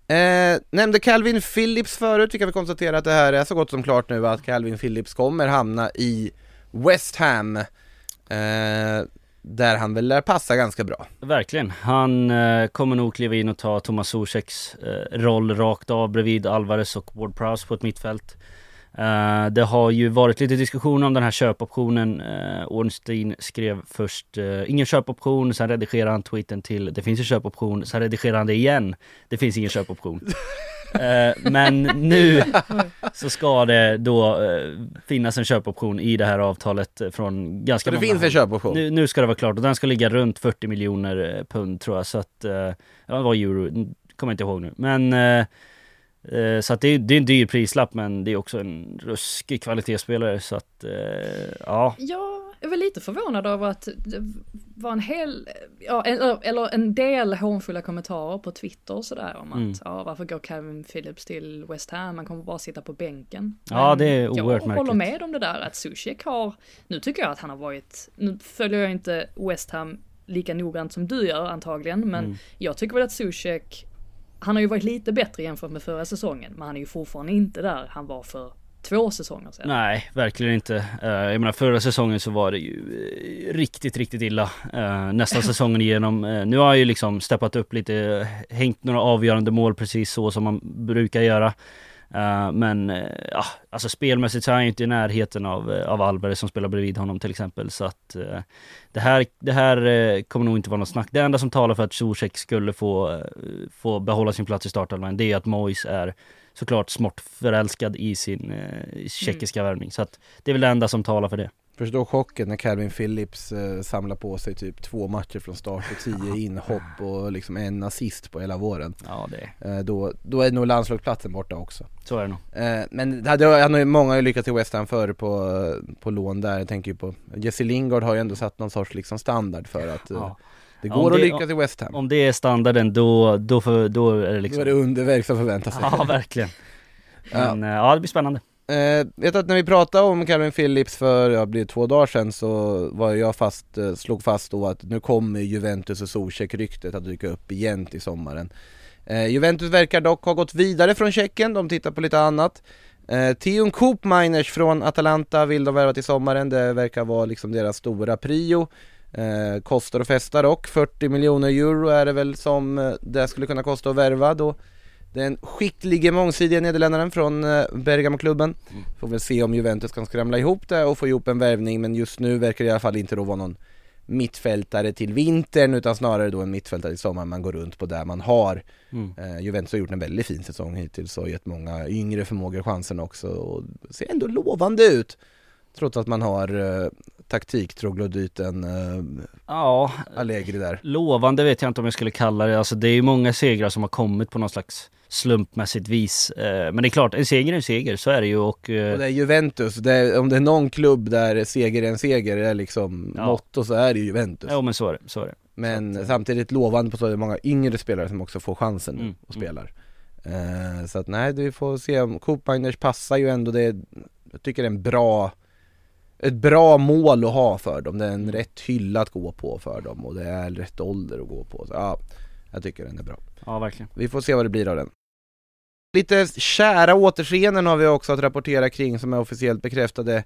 Eh, nämnde Calvin Phillips förut, vi kan väl konstatera att det här är så gott som klart nu att Calvin Phillips kommer hamna i West Ham. Eh, där han väl lär passa ganska bra. Verkligen. Han eh, kommer nog kliva in och ta Thomas Zuzeks eh, roll rakt av bredvid Alvarez och Ward Prowse på ett mittfält. Eh, det har ju varit lite diskussion om den här köpoptionen. Eh, Ornstein skrev först eh, ingen köpoption, sen redigerade han tweeten till det finns en köpoption, sen redigerade han det igen. Det finns ingen köpoption. [LAUGHS] Eh, men nu så ska det då finnas en köpoption i det här avtalet från ganska Så det många finns en köpoption. Nu, nu ska det vara klart och den ska ligga runt 40 miljoner pund tror jag så att, ja det var euro, kommer jag inte ihåg nu. Men så att det, är- det är en dyr prislapp men det är också en ruskig kvalitetsspelare så att, eh, ja. Jag är väl lite förvånad över att det var en hel, ja, eller, eller en del hånfulla kommentarer på Twitter och sådär om att, Mm. ja varför går Calvin Phillips till West Ham, han kommer bara sitta på bänken. Ja, Men det är oerhört Jag håller märkligt. med om det där att Zuzek har, nu tycker jag att han har varit, nu följer jag inte West Ham lika noggrant som du gör antagligen, men Mm. jag tycker väl att Zuzek, han har ju varit lite bättre jämfört med förra säsongen, men han är ju fortfarande inte där han var för två säsonger sedan. Nej, verkligen inte. Eh, jag menar förra säsongen så var det ju eh, riktigt, riktigt illa. Uh, nästa [LAUGHS] säsongen igenom. Eh, nu har han ju liksom steppat upp lite, eh, hängt några avgörande mål precis så som man brukar göra. Eh, men eh, ja, alltså spelmässigt så är han ju inte i närheten av, eh, av Alvarez som spelar bredvid honom till exempel. Så att det här, det här kommer nog inte vara något snack. Det enda som talar för att Zuzek skulle få, få behålla sin plats i startelvan det är att Mois är såklart smått förälskad i sin tjeckiska värvning. Så att det är väl det enda som talar för det. Förstå chocken när Calvin Phillips eh, samlar på sig typ två matcher från start och tio inhopp och liksom en assist på hela våren. Ja, det, Eh, då, då är nog landslagsplatsen borta också. så är det nog. Eh, men det hade, han har ju, många har ju lyckats i West Ham förr på, på lån där. Jag tänker ju på Jesse Lingard har ju ändå satt någon sorts liksom standard för att eh, Ja. det Ja, går om att lyckas i West Ham. Om det är standarden då, då, för, då är det Då liksom... är det underverk som förväntar sig. Ja, verkligen. Ja. Men ja, det blir spännande. Eh, vet att när vi pratade om Calvin Phillips för, ja, blir två dagar sedan så var jag fast, eh, slog fast då att nu kommer Juventus och Zuzek-ryktet att dyka upp igen till sommaren. Eh, Juventus verkar dock ha gått vidare från Tjeckien, de tittar på lite annat. Eh, Theon Koopmeiners från Atalanta vill de värva till sommaren, det verkar vara liksom deras stora prio. Eh, kostar och festar dock, 40 miljoner euro är det väl som eh, det skulle kunna kosta att värva då. Den skicklige mångsidiga nederländaren från eh, Bergamo-klubben. Får väl se om Juventus kan skramla ihop det och få ihop en värvning men just nu verkar det i alla fall inte då vara någon mittfältare till vintern utan snarare då en mittfältare till sommaren man går runt på där man har. Mm. Eh, Juventus har gjort en väldigt fin säsong hittills och gett många yngre förmågor chansen också och ser ändå lovande ut. Trots att man har uh, taktiktroglodyten uh, Ja, Allegri där. lovande vet jag inte om jag skulle kalla det. Alltså det är ju många segrar som har kommit på någon slags slumpmässigt vis. Eh, Men det är klart, en seger är en seger, så är det ju och... eh, Och det är Juventus, det är, om det är någon klubb där seger är en seger är liksom Ja. motto så är det ju Juventus. Ja men så är det, så är det. Men att, eh, samtidigt lovande på så är det många yngre spelare som också får chansen Mm, och mm. spelar. Eh, så att nej, vi får se om Koopmainers passar ju ändå det, jag tycker det är en bra ett bra mål att ha för dem, det är en Mm. rätt hylla att gå på för dem och det är rätt ålder att gå på. Så, ja, jag tycker den är bra. Ja verkligen. Vi får se vad det blir av den. Lite kära återseenden har vi också att rapportera kring som är officiellt bekräftade.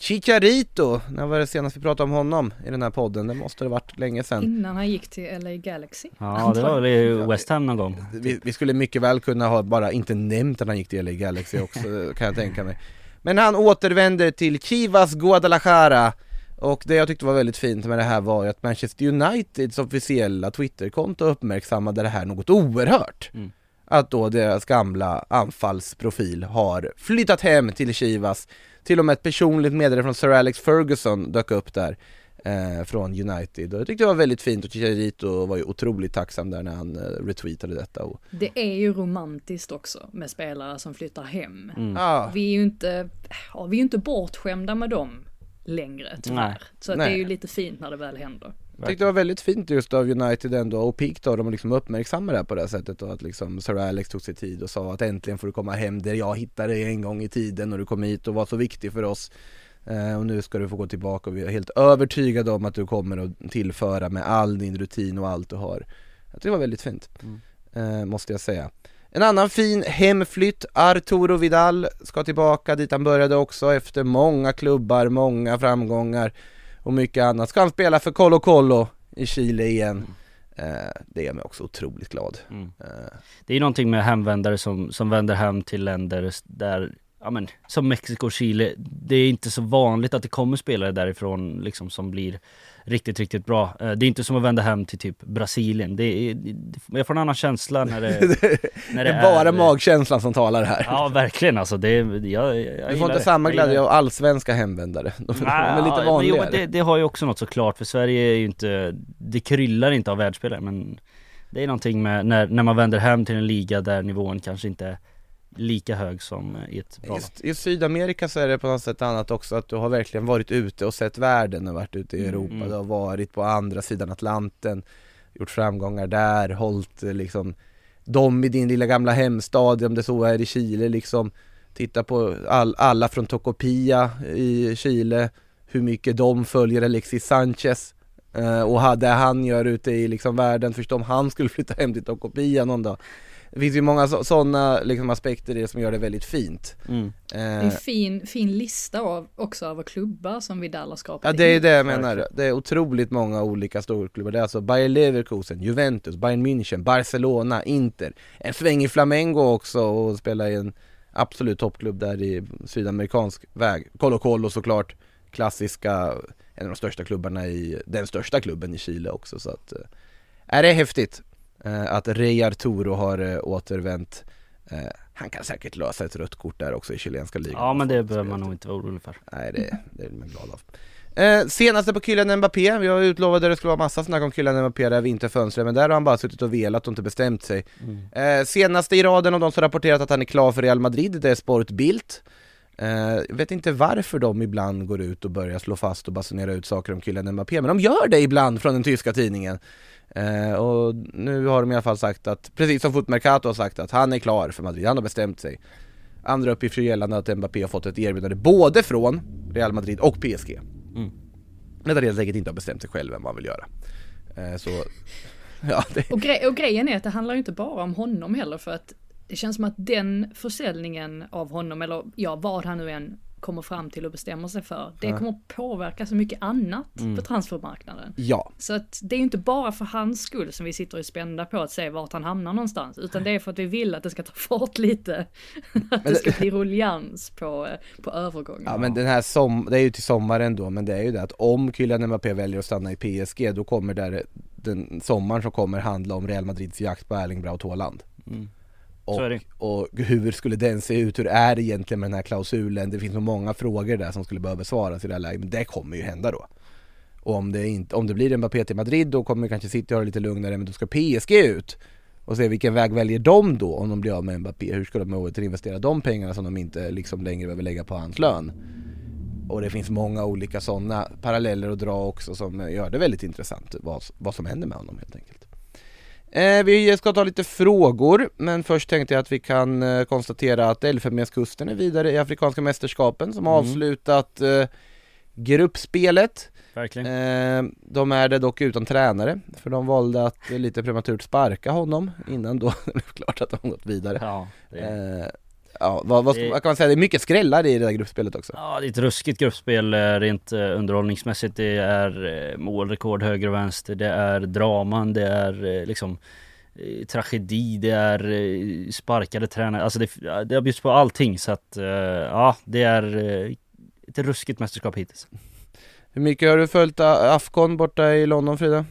Chicharito, när var det senast vi pratade om honom i den här podden? Det måste det varit länge sedan. Innan han gick till LA Galaxy. Ja det var väl i West Ham någon gång. Vi, vi skulle mycket väl kunna ha bara inte nämnt att han gick till LA Galaxy också, kan jag tänka mig. Men han återvänder till Chivas Guadalajara och det jag tyckte var väldigt fint med det här var ju att Manchester Uniteds officiella Twitterkonto uppmärksammade det här något oerhört. Mm. Att då deras gamla anfallsprofil har flyttat hem till Chivas. Till och med ett personligt meddelande från Sir Alex Ferguson dök upp där eh, från United och jag tyckte det var väldigt fint och Chicharito var ju otroligt tacksam där när han eh, retweetade detta och Det är ju romantiskt också med spelare som flyttar hem. Mm. Ja, Vi är ju inte, ja, vi är inte bortskämda med dem längre tyvärr. Nej. Så att Nej. det är ju lite fint när det väl händer. jag tyckte det var väldigt fint just av United ändå och Peak då, de att liksom uppmärksamma det här på det här sättet och att liksom Sir Alex tog sig tid och sa att äntligen får du komma hem där jag hittade dig en gång i tiden och du kom hit och var så viktig för oss eh, och nu ska du få gå tillbaka och vi är helt övertygade om att du kommer att tillföra med all din rutin och allt du har. Jag tyckte det var väldigt fint, eh, måste jag säga. En annan fin hemflytt, Arturo Vidal ska tillbaka dit han började också efter många klubbar, många framgångar och mycket annat. Ska han spela för Colo Colo i Chile igen? Eh, det gör mig också otroligt glad. Mm. Eh, Det är någonting med hemvändare som, som vänder hem till länder där, ja men som Mexiko och Chile, det är inte så vanligt att det kommer spelare därifrån liksom som blir riktigt, riktigt bra. Eh, Det är inte som att vända hem till typ Brasilien, det är, jag får en annan känsla när det, [LAUGHS] när det det är bara är magkänslan som talar här. Ja verkligen alltså, det, jag, jag du får inte det. samma glädje av allsvenska hemvändare. De, de är lite Ja, men vanligare. Jo, det, det har ju också något såklart, för Sverige är ju inte, det kryllar inte av världsspelare men det är någonting med när, när man vänder hem till en liga där nivån kanske inte är lika hög som i ett bra. Just, I Sydamerika så är det på något sätt annat också att du har verkligen varit ute och sett världen och varit ute i Europa, Mm. du har varit på andra sidan Atlanten, gjort framgångar där, hållit eh, liksom dem i din lilla gamla hemstad, om det så är i Chile liksom Titta på all, alla från Tocopilla i Chile, hur mycket de följer Alexis Sanchez eh, och det han gör ute i liksom världen, förstå om han skulle flytta hem till Tocopilla någon dag Det finns ju många sådana liksom aspekter i det som gör det väldigt fint. Mm. Det är Eh, en fin, fin lista av, också över klubbar som Vidal har skapat. Ja det är det jag menar, det är otroligt många olika storklubbar, det är alltså Bayer Leverkusen, Juventus, Bayern München, Barcelona, Inter. En sväng i Flamengo också och spela i en absolut toppklubb där i sydamerikansk väg. Colo Colo såklart, klassiska, en av de största klubbarna i, den största klubben i Chile också så att eh, Är det häftigt att Rey Arturo har eh, återvänt eh, Han kan säkert lösa ett rött kort där också i chilenska ligan. Ja men det behöver man nog inte vara orolig för. Nej det, det är man glad av. Eh, Senaste på Kylian Mbappé, vi har utlovat att det skulle vara massa snack om Kylian Mbappé det här vinterfönstret men där har han bara suttit och velat och inte bestämt sig. Eh, Senaste i raden av de som rapporterat att han är klar för Real Madrid, det är Sport Bild eh, Jag vet inte varför de ibland går ut och börjar slå fast och basunera ut saker om Kylian Mbappé men de gör det ibland från den tyska tidningen eh, Och nu har de i alla fall sagt att, precis som Footmercato har sagt att han är klar för Madrid, han har bestämt sig Andra uppgifter gällande att Mbappé har fått ett erbjudande både från Real Madrid och PSG. Mm. Men att helt enkelt inte har bestämt sig själv vad han vill göra. Eh, så, [LAUGHS] ja det, Och, gre- och grejen är att det handlar ju inte bara om honom heller för att det känns som att den försäljningen av honom, eller ja, vad han nu än kommer fram till och bestämmer sig för, det kommer påverka så mycket annat på transfermarknaden. ja, Så att det är ju inte bara för hans skull som vi sitter och är spända på att se vart han hamnar någonstans, utan det är för att vi vill att det ska ta fart lite. [LAUGHS] Att det ska bli ruljans på, eh, på övergången. ja men den här som, det är ju till sommaren då, men det är ju det att om Kylian Mbappé väljer att stanna i PSG då kommer där den sommaren som kommer handla om Real Madrids jakt på Erling Braut Haaland. Mm. Och, och hur skulle den se ut? Hur är det egentligen med den här klausulen? Det finns så många frågor där som skulle behöva besvaras i det här läget, men det kommer ju hända då. Och om det, inte, om det blir en Mbappé till Madrid då kommer kanske City ha det lite lugnare, men då ska PSG ut och se vilken väg väljer de då om de blir av med Mbappé? Hur ska de återinvestera de pengarna som de inte liksom längre behöver lägga på hans lön? Och det finns många olika sådana paralleller att dra också som gör det väldigt intressant vad, vad som händer med honom helt enkelt. Eh, vi ska ta lite frågor, men först tänkte jag att vi kan eh, konstatera att Elfenbenskusten är vidare i Afrikanska mästerskapen som har Mm. avslutat eh, gruppspelet. Verkligen. Eh, de är det dock utan tränare, för de valde att eh, lite prematurt sparka honom innan då [LAUGHS] det blev klart att de gått vidare. Ja, Eh, ja, vad, vad, Det- vad kan man säga? Det är mycket skrällar i det där gruppspelet också. ja, det är ett ruskigt gruppspel eh, rent eh, underhållningsmässigt. Det är eh, målrekord höger och vänster, det är draman, det är liksom tragedi, det är sparkade tränare. Alltså det, det har bjudits på allting så att ja, det är ett ruskigt mästerskap hittills. Hur mycket har du följt A- Afcon borta i London Frida?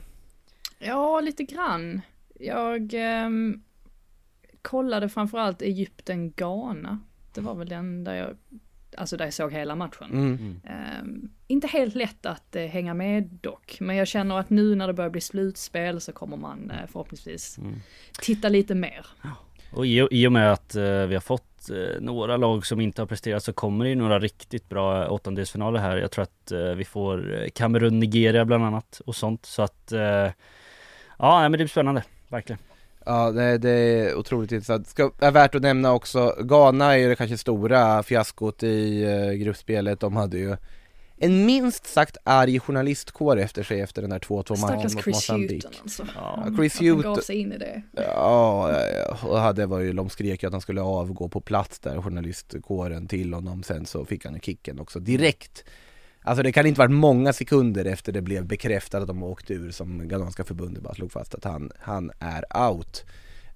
Ja, lite grann. Jag ehm, kollade framförallt Egypten-Ghana. Det var väl den där jag, alltså där jag såg hela matchen. Mm. Ehm, inte helt lätt att eh, hänga med dock, men jag känner att nu när det börjar bli slutspel så kommer man eh, förhoppningsvis Mm. titta lite mer. Och i, i och med att eh, vi har fått några lag som inte har presterat så kommer det ju några riktigt bra åttondelsfinaler här. Jag tror att vi får Kamerun, Nigeria bland annat och sånt. Så att ja, men det blir spännande, verkligen. Ja, det, det är otroligt intressant. Ska, är värt att nämna också, Ghana är ju det kanske stora fiaskot i eh, gruppspelet. De hade ju en minst sagt arg journalistkår efter sig efter den där 2-2 matchen Stackars mot. Hewton alltså. Ja, Chris Att han gav Hewton, sig in i det. ja, och det var ju, de skrek ju att han skulle avgå på plats där, journalistkåren till honom. Sen så fick han kicken också direkt. Alltså det kan inte varit många sekunder efter det blev bekräftat att de åkte ur som Ghananska förbundet bara slog fast att han, han är out.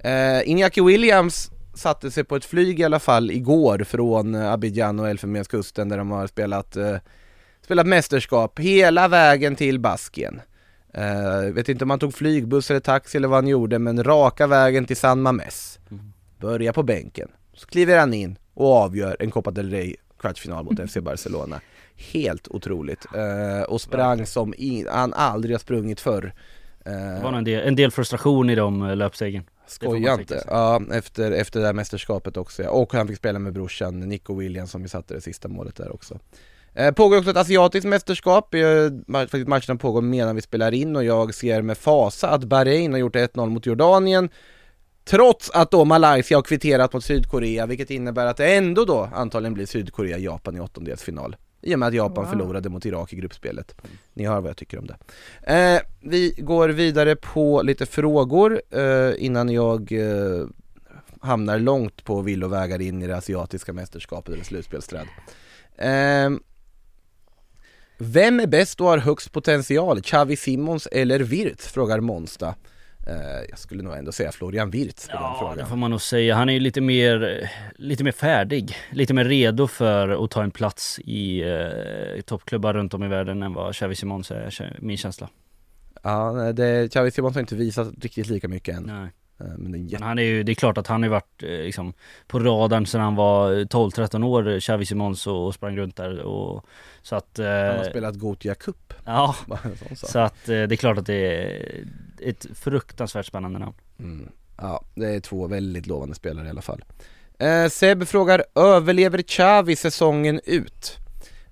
Uh, Iñaki Williams satte sig på ett flyg i alla fall igår från eh, Abidjan och Elfenbenskusten där de har spelat, eh, spelat mästerskap hela vägen till Baskien. Uh, vet inte om han tog flygbuss eller taxi eller vad han gjorde men raka vägen till San Mames. Börjar på bänken, så kliver han in och avgör en Copa del Rey kvartsfinal mot [LAUGHS] FC Barcelona. Helt otroligt. Eh, och sprang som in, han aldrig har sprungit förr. Eh, Det var en del, en del frustration i de eh, löpstegen. Skoja inte. Ja, efter, efter det här mästerskapet också. Och han fick spela med brorsan Nico Williams som vi satte det sista målet där också. Eh, pågår också ett asiatiskt mästerskap, faktiskt matcherna pågår medan vi spelar in och jag ser med fasa att Bahrain har gjort 1-0 mot Jordanien Trots att då Malaysia har kvitterat mot Sydkorea, vilket innebär att det ändå då antagligen blir Sydkorea-Japan i åttondelsfinal. I och med att Japan Wow. förlorade mot Irak i gruppspelet. Ni hör vad jag tycker om det. Eh, vi går vidare på lite frågor eh, innan jag eh, hamnar långt på villovägar in i det asiatiska mästerskapet eller slutspelsträd. Eh, vem är bäst och har högst potential? Xavi Simons eller Wirtz? Frågar Monsta. Eh, jag skulle nog ändå säga Florian Wirtz på den Ja, det frågan. får man nog säga. Han är ju lite mer, lite mer färdig. Lite mer redo för att ta en plats i eh, toppklubbar runt om i världen än vad Xavi Simons är, min känsla. Ja, det, Xavi Simons har inte visat riktigt lika mycket än. Nej. Eh, men det är en Men han är ju, det är klart att han har varit eh, liksom, på radarn sedan han var 12-13 år, Xavi Simons och, och sprang runt där och så att... Eh, Han har spelat Gothia Cup. Ja, [LAUGHS] så att eh, det är klart att det är ett fruktansvärt spännande namn. Mm. Ja, det är två väldigt lovande spelare i alla fall. Eh, Seb frågar, överlever Xavi säsongen ut?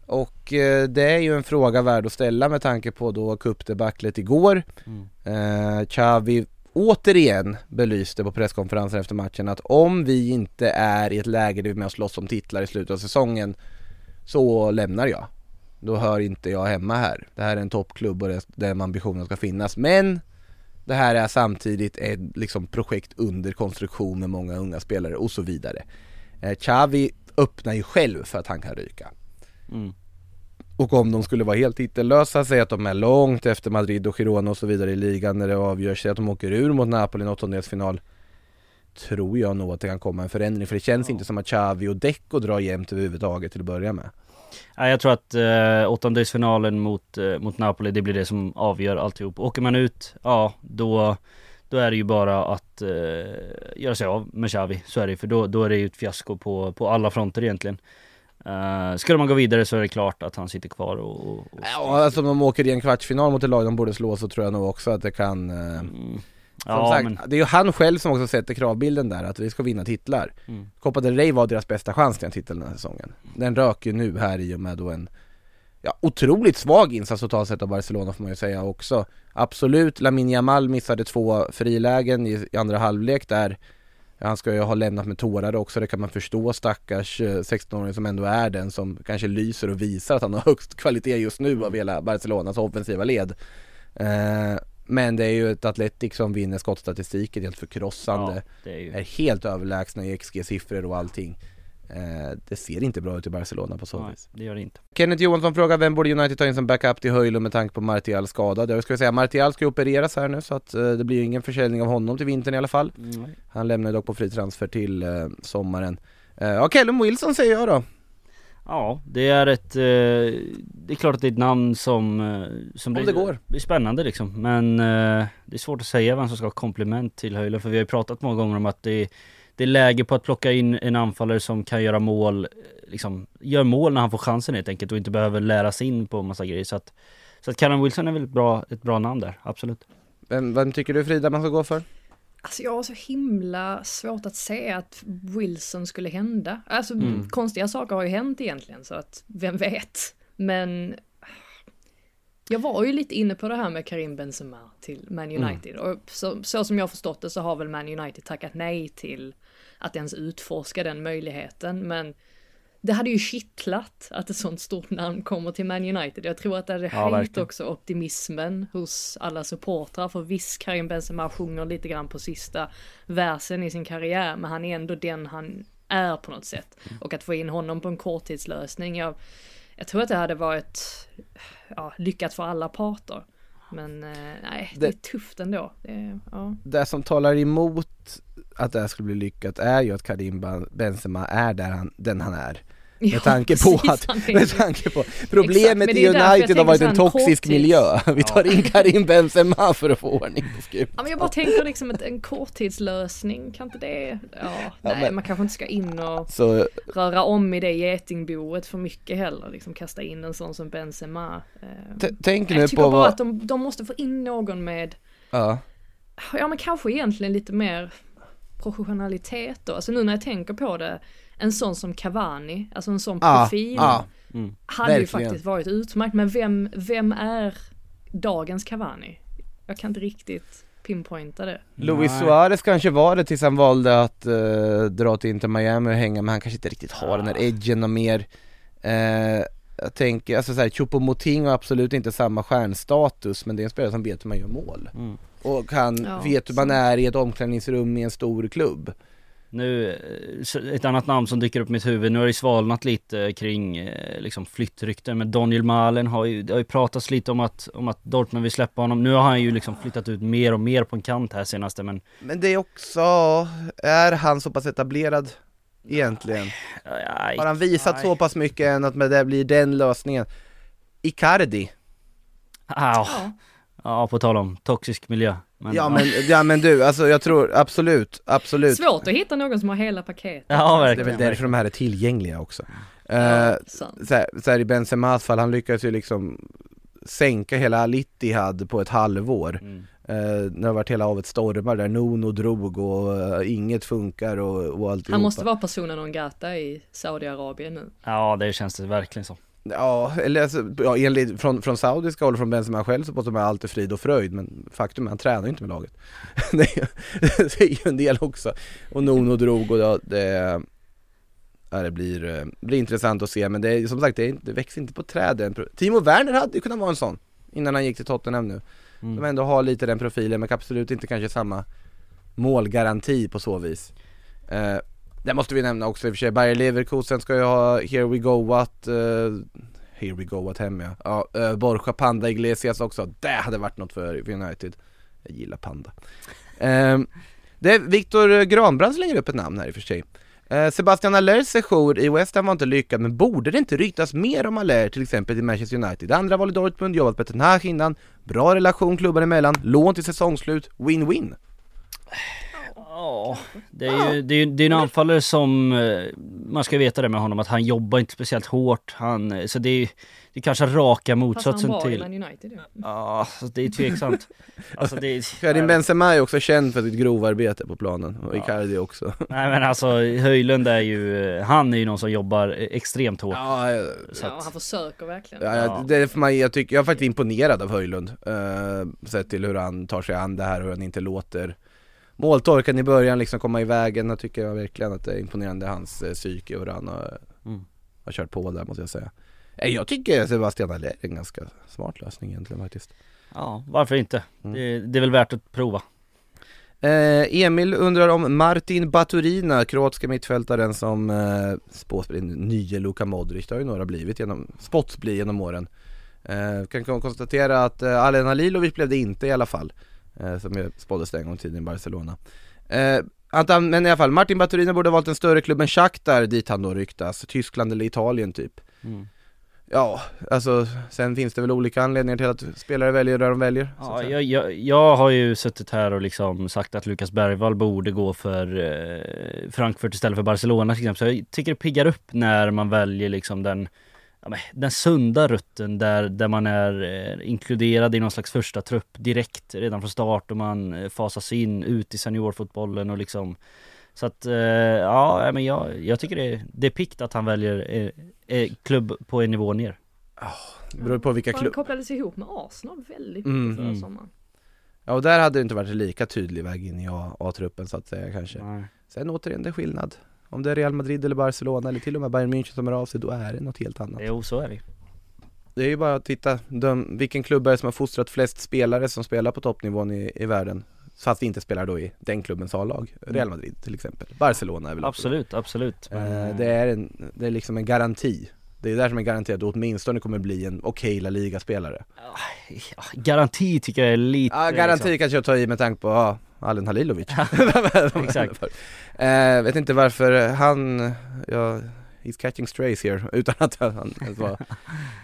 Och eh, det är ju en fråga värd att ställa med tanke på då cupdebaclet igår. Mm. Eh, Xavi återigen belyste på presskonferensen efter matchen att om vi inte är i ett läge där vi är med och slåss om titlar i slutet av säsongen så lämnar jag. Då hör inte jag hemma här. Det här är en toppklubb och det är där ambitionen ska finnas. Men det här är samtidigt ett liksom, projekt under konstruktion med många unga spelare och så vidare. Eh, Xavi öppnar ju själv för att han kan ryka. Mm. Och om de skulle vara helt titellösa, säg att de är långt efter Madrid och Girona och så vidare i ligan när det avgörs, säg att de åker ur mot Napoli i en åttondelsfinal Tror jag nog att det kan komma en förändring för det känns inte som att Xavi och Deco drar jämnt överhuvudtaget till att börja med Ja, jag tror att eh, åttondelsfinalen mot, eh, mot Napoli, det blir det som avgör alltihop. Åker man ut, ja då, Då är det ju bara att eh, göra sig av med Xavi, så är det för då, då är det ju ett fiasko på, på alla fronter egentligen. Uh, skulle man gå vidare så är det klart att han sitter kvar och... och, och Ja, alltså om de åker i en kvartsfinal mot ett lag de borde slå så tror jag nog också att det kan eh, Mm. Som Ja, sagt, men, det är ju han själv som också sätter kravbilden där, att vi ska vinna titlar. Mm. Copa del Rey var deras bästa chans till en titel den här säsongen. Den rök ju nu här i och med då en ja, otroligt svag insats totalt sett av Barcelona får man ju säga också. Absolut, Lamine Yamal missade två frilägen i, i andra halvlek där. Han ska ju ha lämnat med tårar också, det kan man förstå stackars eh, 16-åring som ändå är den som kanske lyser och visar att han har högst kvalitet just nu av hela Barcelonas offensiva led. Eh, men det är ju ett Atletic som vinner skottstatistiken helt förkrossande. ja, det är ju... Är helt överlägsna i XG-siffror och allting. Eh, det ser inte bra ut i Barcelona på så vis. det gör det inte. Kenneth Johansson frågar vem borde United ta in som backup till Höjlund med tanke på Martial skadad? Jag ska säga Martial ska ju opereras här nu så att eh, det blir ju ingen försäljning av honom till vintern i alla fall. Mm. Han lämnar dock på fri transfer till eh, sommaren. Eh, ja, Callum Wilson säger jag då. Ja, det är ett... Eh, det är klart att det är ett namn som... Eh, som Om blir, det går. blir spännande liksom. Men eh, det är svårt att säga vem som ska ha komplement till Höjlund. För vi har ju pratat många gånger om att det, det är läge på att plocka in en anfallare som kan göra mål, liksom, gör mål när han får chansen helt enkelt och inte behöver lära sig in på massa grejer. Så att, så att Callum Wilson är väl ett bra, ett bra namn där, absolut. Vem, vem tycker du Frida man ska gå för? Alltså jag har så himla svårt att se att Wilson skulle hända. Alltså Mm. konstiga saker har ju hänt egentligen så att vem vet. Men jag var ju lite inne på det här med Karim Benzema till Man Mm. United och så, så som jag förstått det så har väl Man United tackat nej till att ens utforska den möjligheten men det hade ju kittlat att ett sånt stort namn kommer till Man United. Jag tror att det hade Ja, höjt också optimismen hos alla supportrar. För visst, Karim Benzema sjunger lite grann på sista versen i sin karriär, men han är ändå den han är på något sätt. Och att få in honom på en korttidslösning, jag, jag tror att det hade varit ja, lyckat för alla parter. Men eh, nej, det, Det- är tufft ändå. Det, ja. Det som talar emot att det här skulle bli lyckat är ju att Karim Benzema är där han, den han är. Med Ja, tanke på att, med tanke på problemet i United har varit en toxisk korttids- miljö. [LAUGHS] Vi tar in Karim Benzema för att få ordning på skutan. Ja men jag bara tänker liksom att en korttidslösning, kan inte det, ja, nej men- man kanske inte ska in och Så röra om i det getingboet för mycket heller, liksom kasta in en sån som Benzema. Eh, t- tänk nu jag tycker på bara vad, att de, de måste få in någon med, ja, ja men kanske egentligen lite mer professionalitet då, alltså nu när jag tänker på det, en sån som Cavani, alltså en sån ja, profil, ja, hade ju verkligen. faktiskt varit utmärkt, men vem, vem är dagens Cavani? Jag kan inte riktigt pinpointa det. Luis Nej. Suarez kanske var det tills han valde att eh, dra till Inter Miami och hänga men han kanske inte riktigt har den där edgen och mer eh, Jag tänker, alltså såhär, Choupo-Moting har absolut inte samma stjärnstatus men det är en spelare som vet hur man gör mål Mm. Och han Ja, vet hur man är i ett omklädningsrum i en stor klubb Nu, eh, ett annat namn som dyker upp i mitt huvud, nu har det svalnat lite kring eh, liksom flyttrykten men Daniel Malen har ju, det har ju pratats lite om att, om att Dortmund vill släppa honom. Nu har han ju liksom flyttat ut mer och mer på en kant här senaste men Men det är också, är han så pass etablerad egentligen? Nej, Har han visat nej. så pass mycket än att med det blir den lösningen? Icardi Ja. ja, på tal om toxisk miljö. Men, Ja men, ja men du, alltså jag tror absolut, absolut Svårt att hitta någon som har hela paketet. Ja, Det är verkligen. väl därför de här är tillgängliga också. Ja, sant. så, här, så här i Benzemas fall, han lyckades ju liksom sänka hela Al-Ittihad på ett halvår. Mm. Eh, när det har varit hela havet stormar där Nuno drog och eh, inget funkar och, och alltihopa. Han måste vara personen non grata i Saudiarabien nu. Ja, det känns det verkligen så. Ja, eller alltså, ja, enligt, från, från saudiska håll, från Benzema själv så påstår man allt är frid och fröjd men faktum är att han tränar ju inte med laget. [LAUGHS] det, är, ju- en del också. Och Nuno drog och det, det, ja, det blir, eh, blir intressant att se men det är som sagt, det, det växer inte på träden. Timo Werner hade ju kunnat vara en sån innan han gick till Tottenham nu. Mm. De ändå har lite den profilen men absolut inte kanske samma målgaranti på så vis. Eh, det måste vi nämna också i och för sig, Bayer Leverkusen ska ju ha Here We Go What uh, Here We Go What hem ja, ja eh, uh, Borja Panda Iglesias också, det hade varit något för, United. Jag gillar Panda. Um, Det är Viktor Granbrand slänger upp ett namn här i och för sig. Uh, Sebastian Allers sejour i West Ham var inte lyckad men borde det inte ryktas mer om Aller till exempel till Manchester United? Andra val i Dortmund, jobbat på Ten Hag innan, bra relation klubbar emellan, lån till säsongsslut, win-win. Ja, det är ju det är, det är en anfallare som, eh, man ska veta det med honom, att han jobbar inte speciellt hårt. Han, eh, så det är, det är kanske raka Passar han motsatsen bra i till... Man United? Ja. Ja, så det är tveksamt. [LAUGHS] Alltså det är... Karim Benzema är också känd för sitt grovarbete på planen, och Icardi också. [LAUGHS] Nej men alltså Höjlund är ju, eh, han är ju någon som jobbar extremt hårt. Ja, ja, att, han försöker verkligen. ja, Ja. det är för mig, jag, tycker, jag är faktiskt imponerad av Höjlund, uh, sett till hur han tar sig an det här, hur han inte låter måltorkan i början liksom komma i vägen, jag tycker jag verkligen att det är imponerande hans eh, psyke och hur han har, Mm. har kört på där måste jag säga. Eh, Jag tycker Sebastian Haller är en ganska smart lösning egentligen faktiskt. ja, varför inte? Mm. Det, det är väl värt att prova. Eh, Emil undrar om Martin Baturina, kroatiska mittfältaren som eh, spås bli nye Luka Modric. Det har ju några blivit genom, spots bli genom åren. Eh, kan kon- konstatera att eh, Alen Halilovic blev det inte i alla fall. Eh, som jag spåddes en gång i tiden i Barcelona. Eh, att han, men i alla fall, Martin Baturina borde ha valt en större klubb än Shakhtar dit han då ryktas. Tyskland eller Italien typ. Mm. Ja, alltså sen finns det väl olika anledningar till att spelare väljer där de väljer. Ja, jag, jag, jag har ju suttit här och liksom sagt att Lukas Bergvall borde gå för eh, Frankfurt istället för Barcelona till exempel. Så jag tycker det piggar upp när man väljer liksom den, ja, den sunda rutten där, där man är eh, inkluderad i någon slags första trupp direkt redan från start och man eh, fasas in ut i seniorfotbollen och liksom så att, eh, ja men jag, jag tycker det är, det är pikt att han väljer eh, eh, klubb på en nivå ner. Det beror på vilka Han klubb. kopplades ihop med Arsenal väldigt Mm, mycket förra mm. sommaren. Ja och där hade det inte varit lika tydlig väg in i A-truppen så att säga kanske. Nej. Sen återigen, det är skillnad. Om det är Real Madrid eller Barcelona eller till och med Bayern München som är av sig, då är det något helt annat. Jo, så är det Det är ju bara att titta, de, vilken klubb är det som har fostrat flest spelare som spelar på toppnivån i, i världen? Fast inte spelar då i den klubbens A-lag. Real Madrid till exempel. Barcelona är väl. Absolut, absolut. Eh, det, är en, det är liksom en garanti. Det är där som är garanti att du åtminstone kommer bli en okej La Liga-spelare. Ja, Garanti tycker jag är lite Ja, garanti kanske jag tar i med tanke på, ja, Alen Halilovic. [LAUGHS] Exakt. Eh, vet inte varför han, ja, he's catching strays here, [LAUGHS] utan att han var,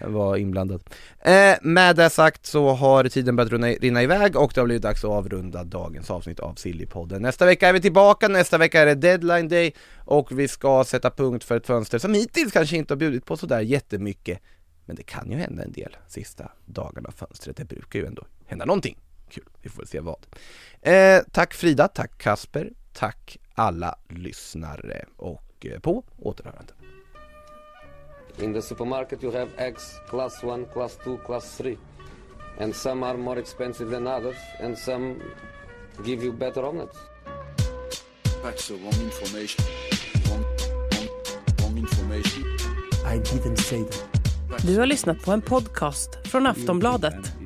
[LAUGHS] var inblandad. Eh, med det sagt så har tiden börjat rinna, rinna iväg och det har blivit dags att avrunda dagens avsnitt av Sillypodden. Nästa vecka är vi tillbaka, nästa vecka är det deadline day och vi ska sätta punkt för ett fönster som hittills kanske inte har bjudit på sådär jättemycket. Men det kan ju hända en del sista dagarna av fönstret, det brukar ju ändå hända någonting kul. Vi får väl se vad. Eh, tack Frida, tack Kasper, tack alla lyssnare och eh, på återhörande. In the supermarket, you have eggs class 1, class 2, class 3. And some are more expensive than others, and some give you better omelets. That's the wrong information. Wrong, wrong, wrong information. I didn't say that. Du har lyssnat på en podcast från Aftonbladet.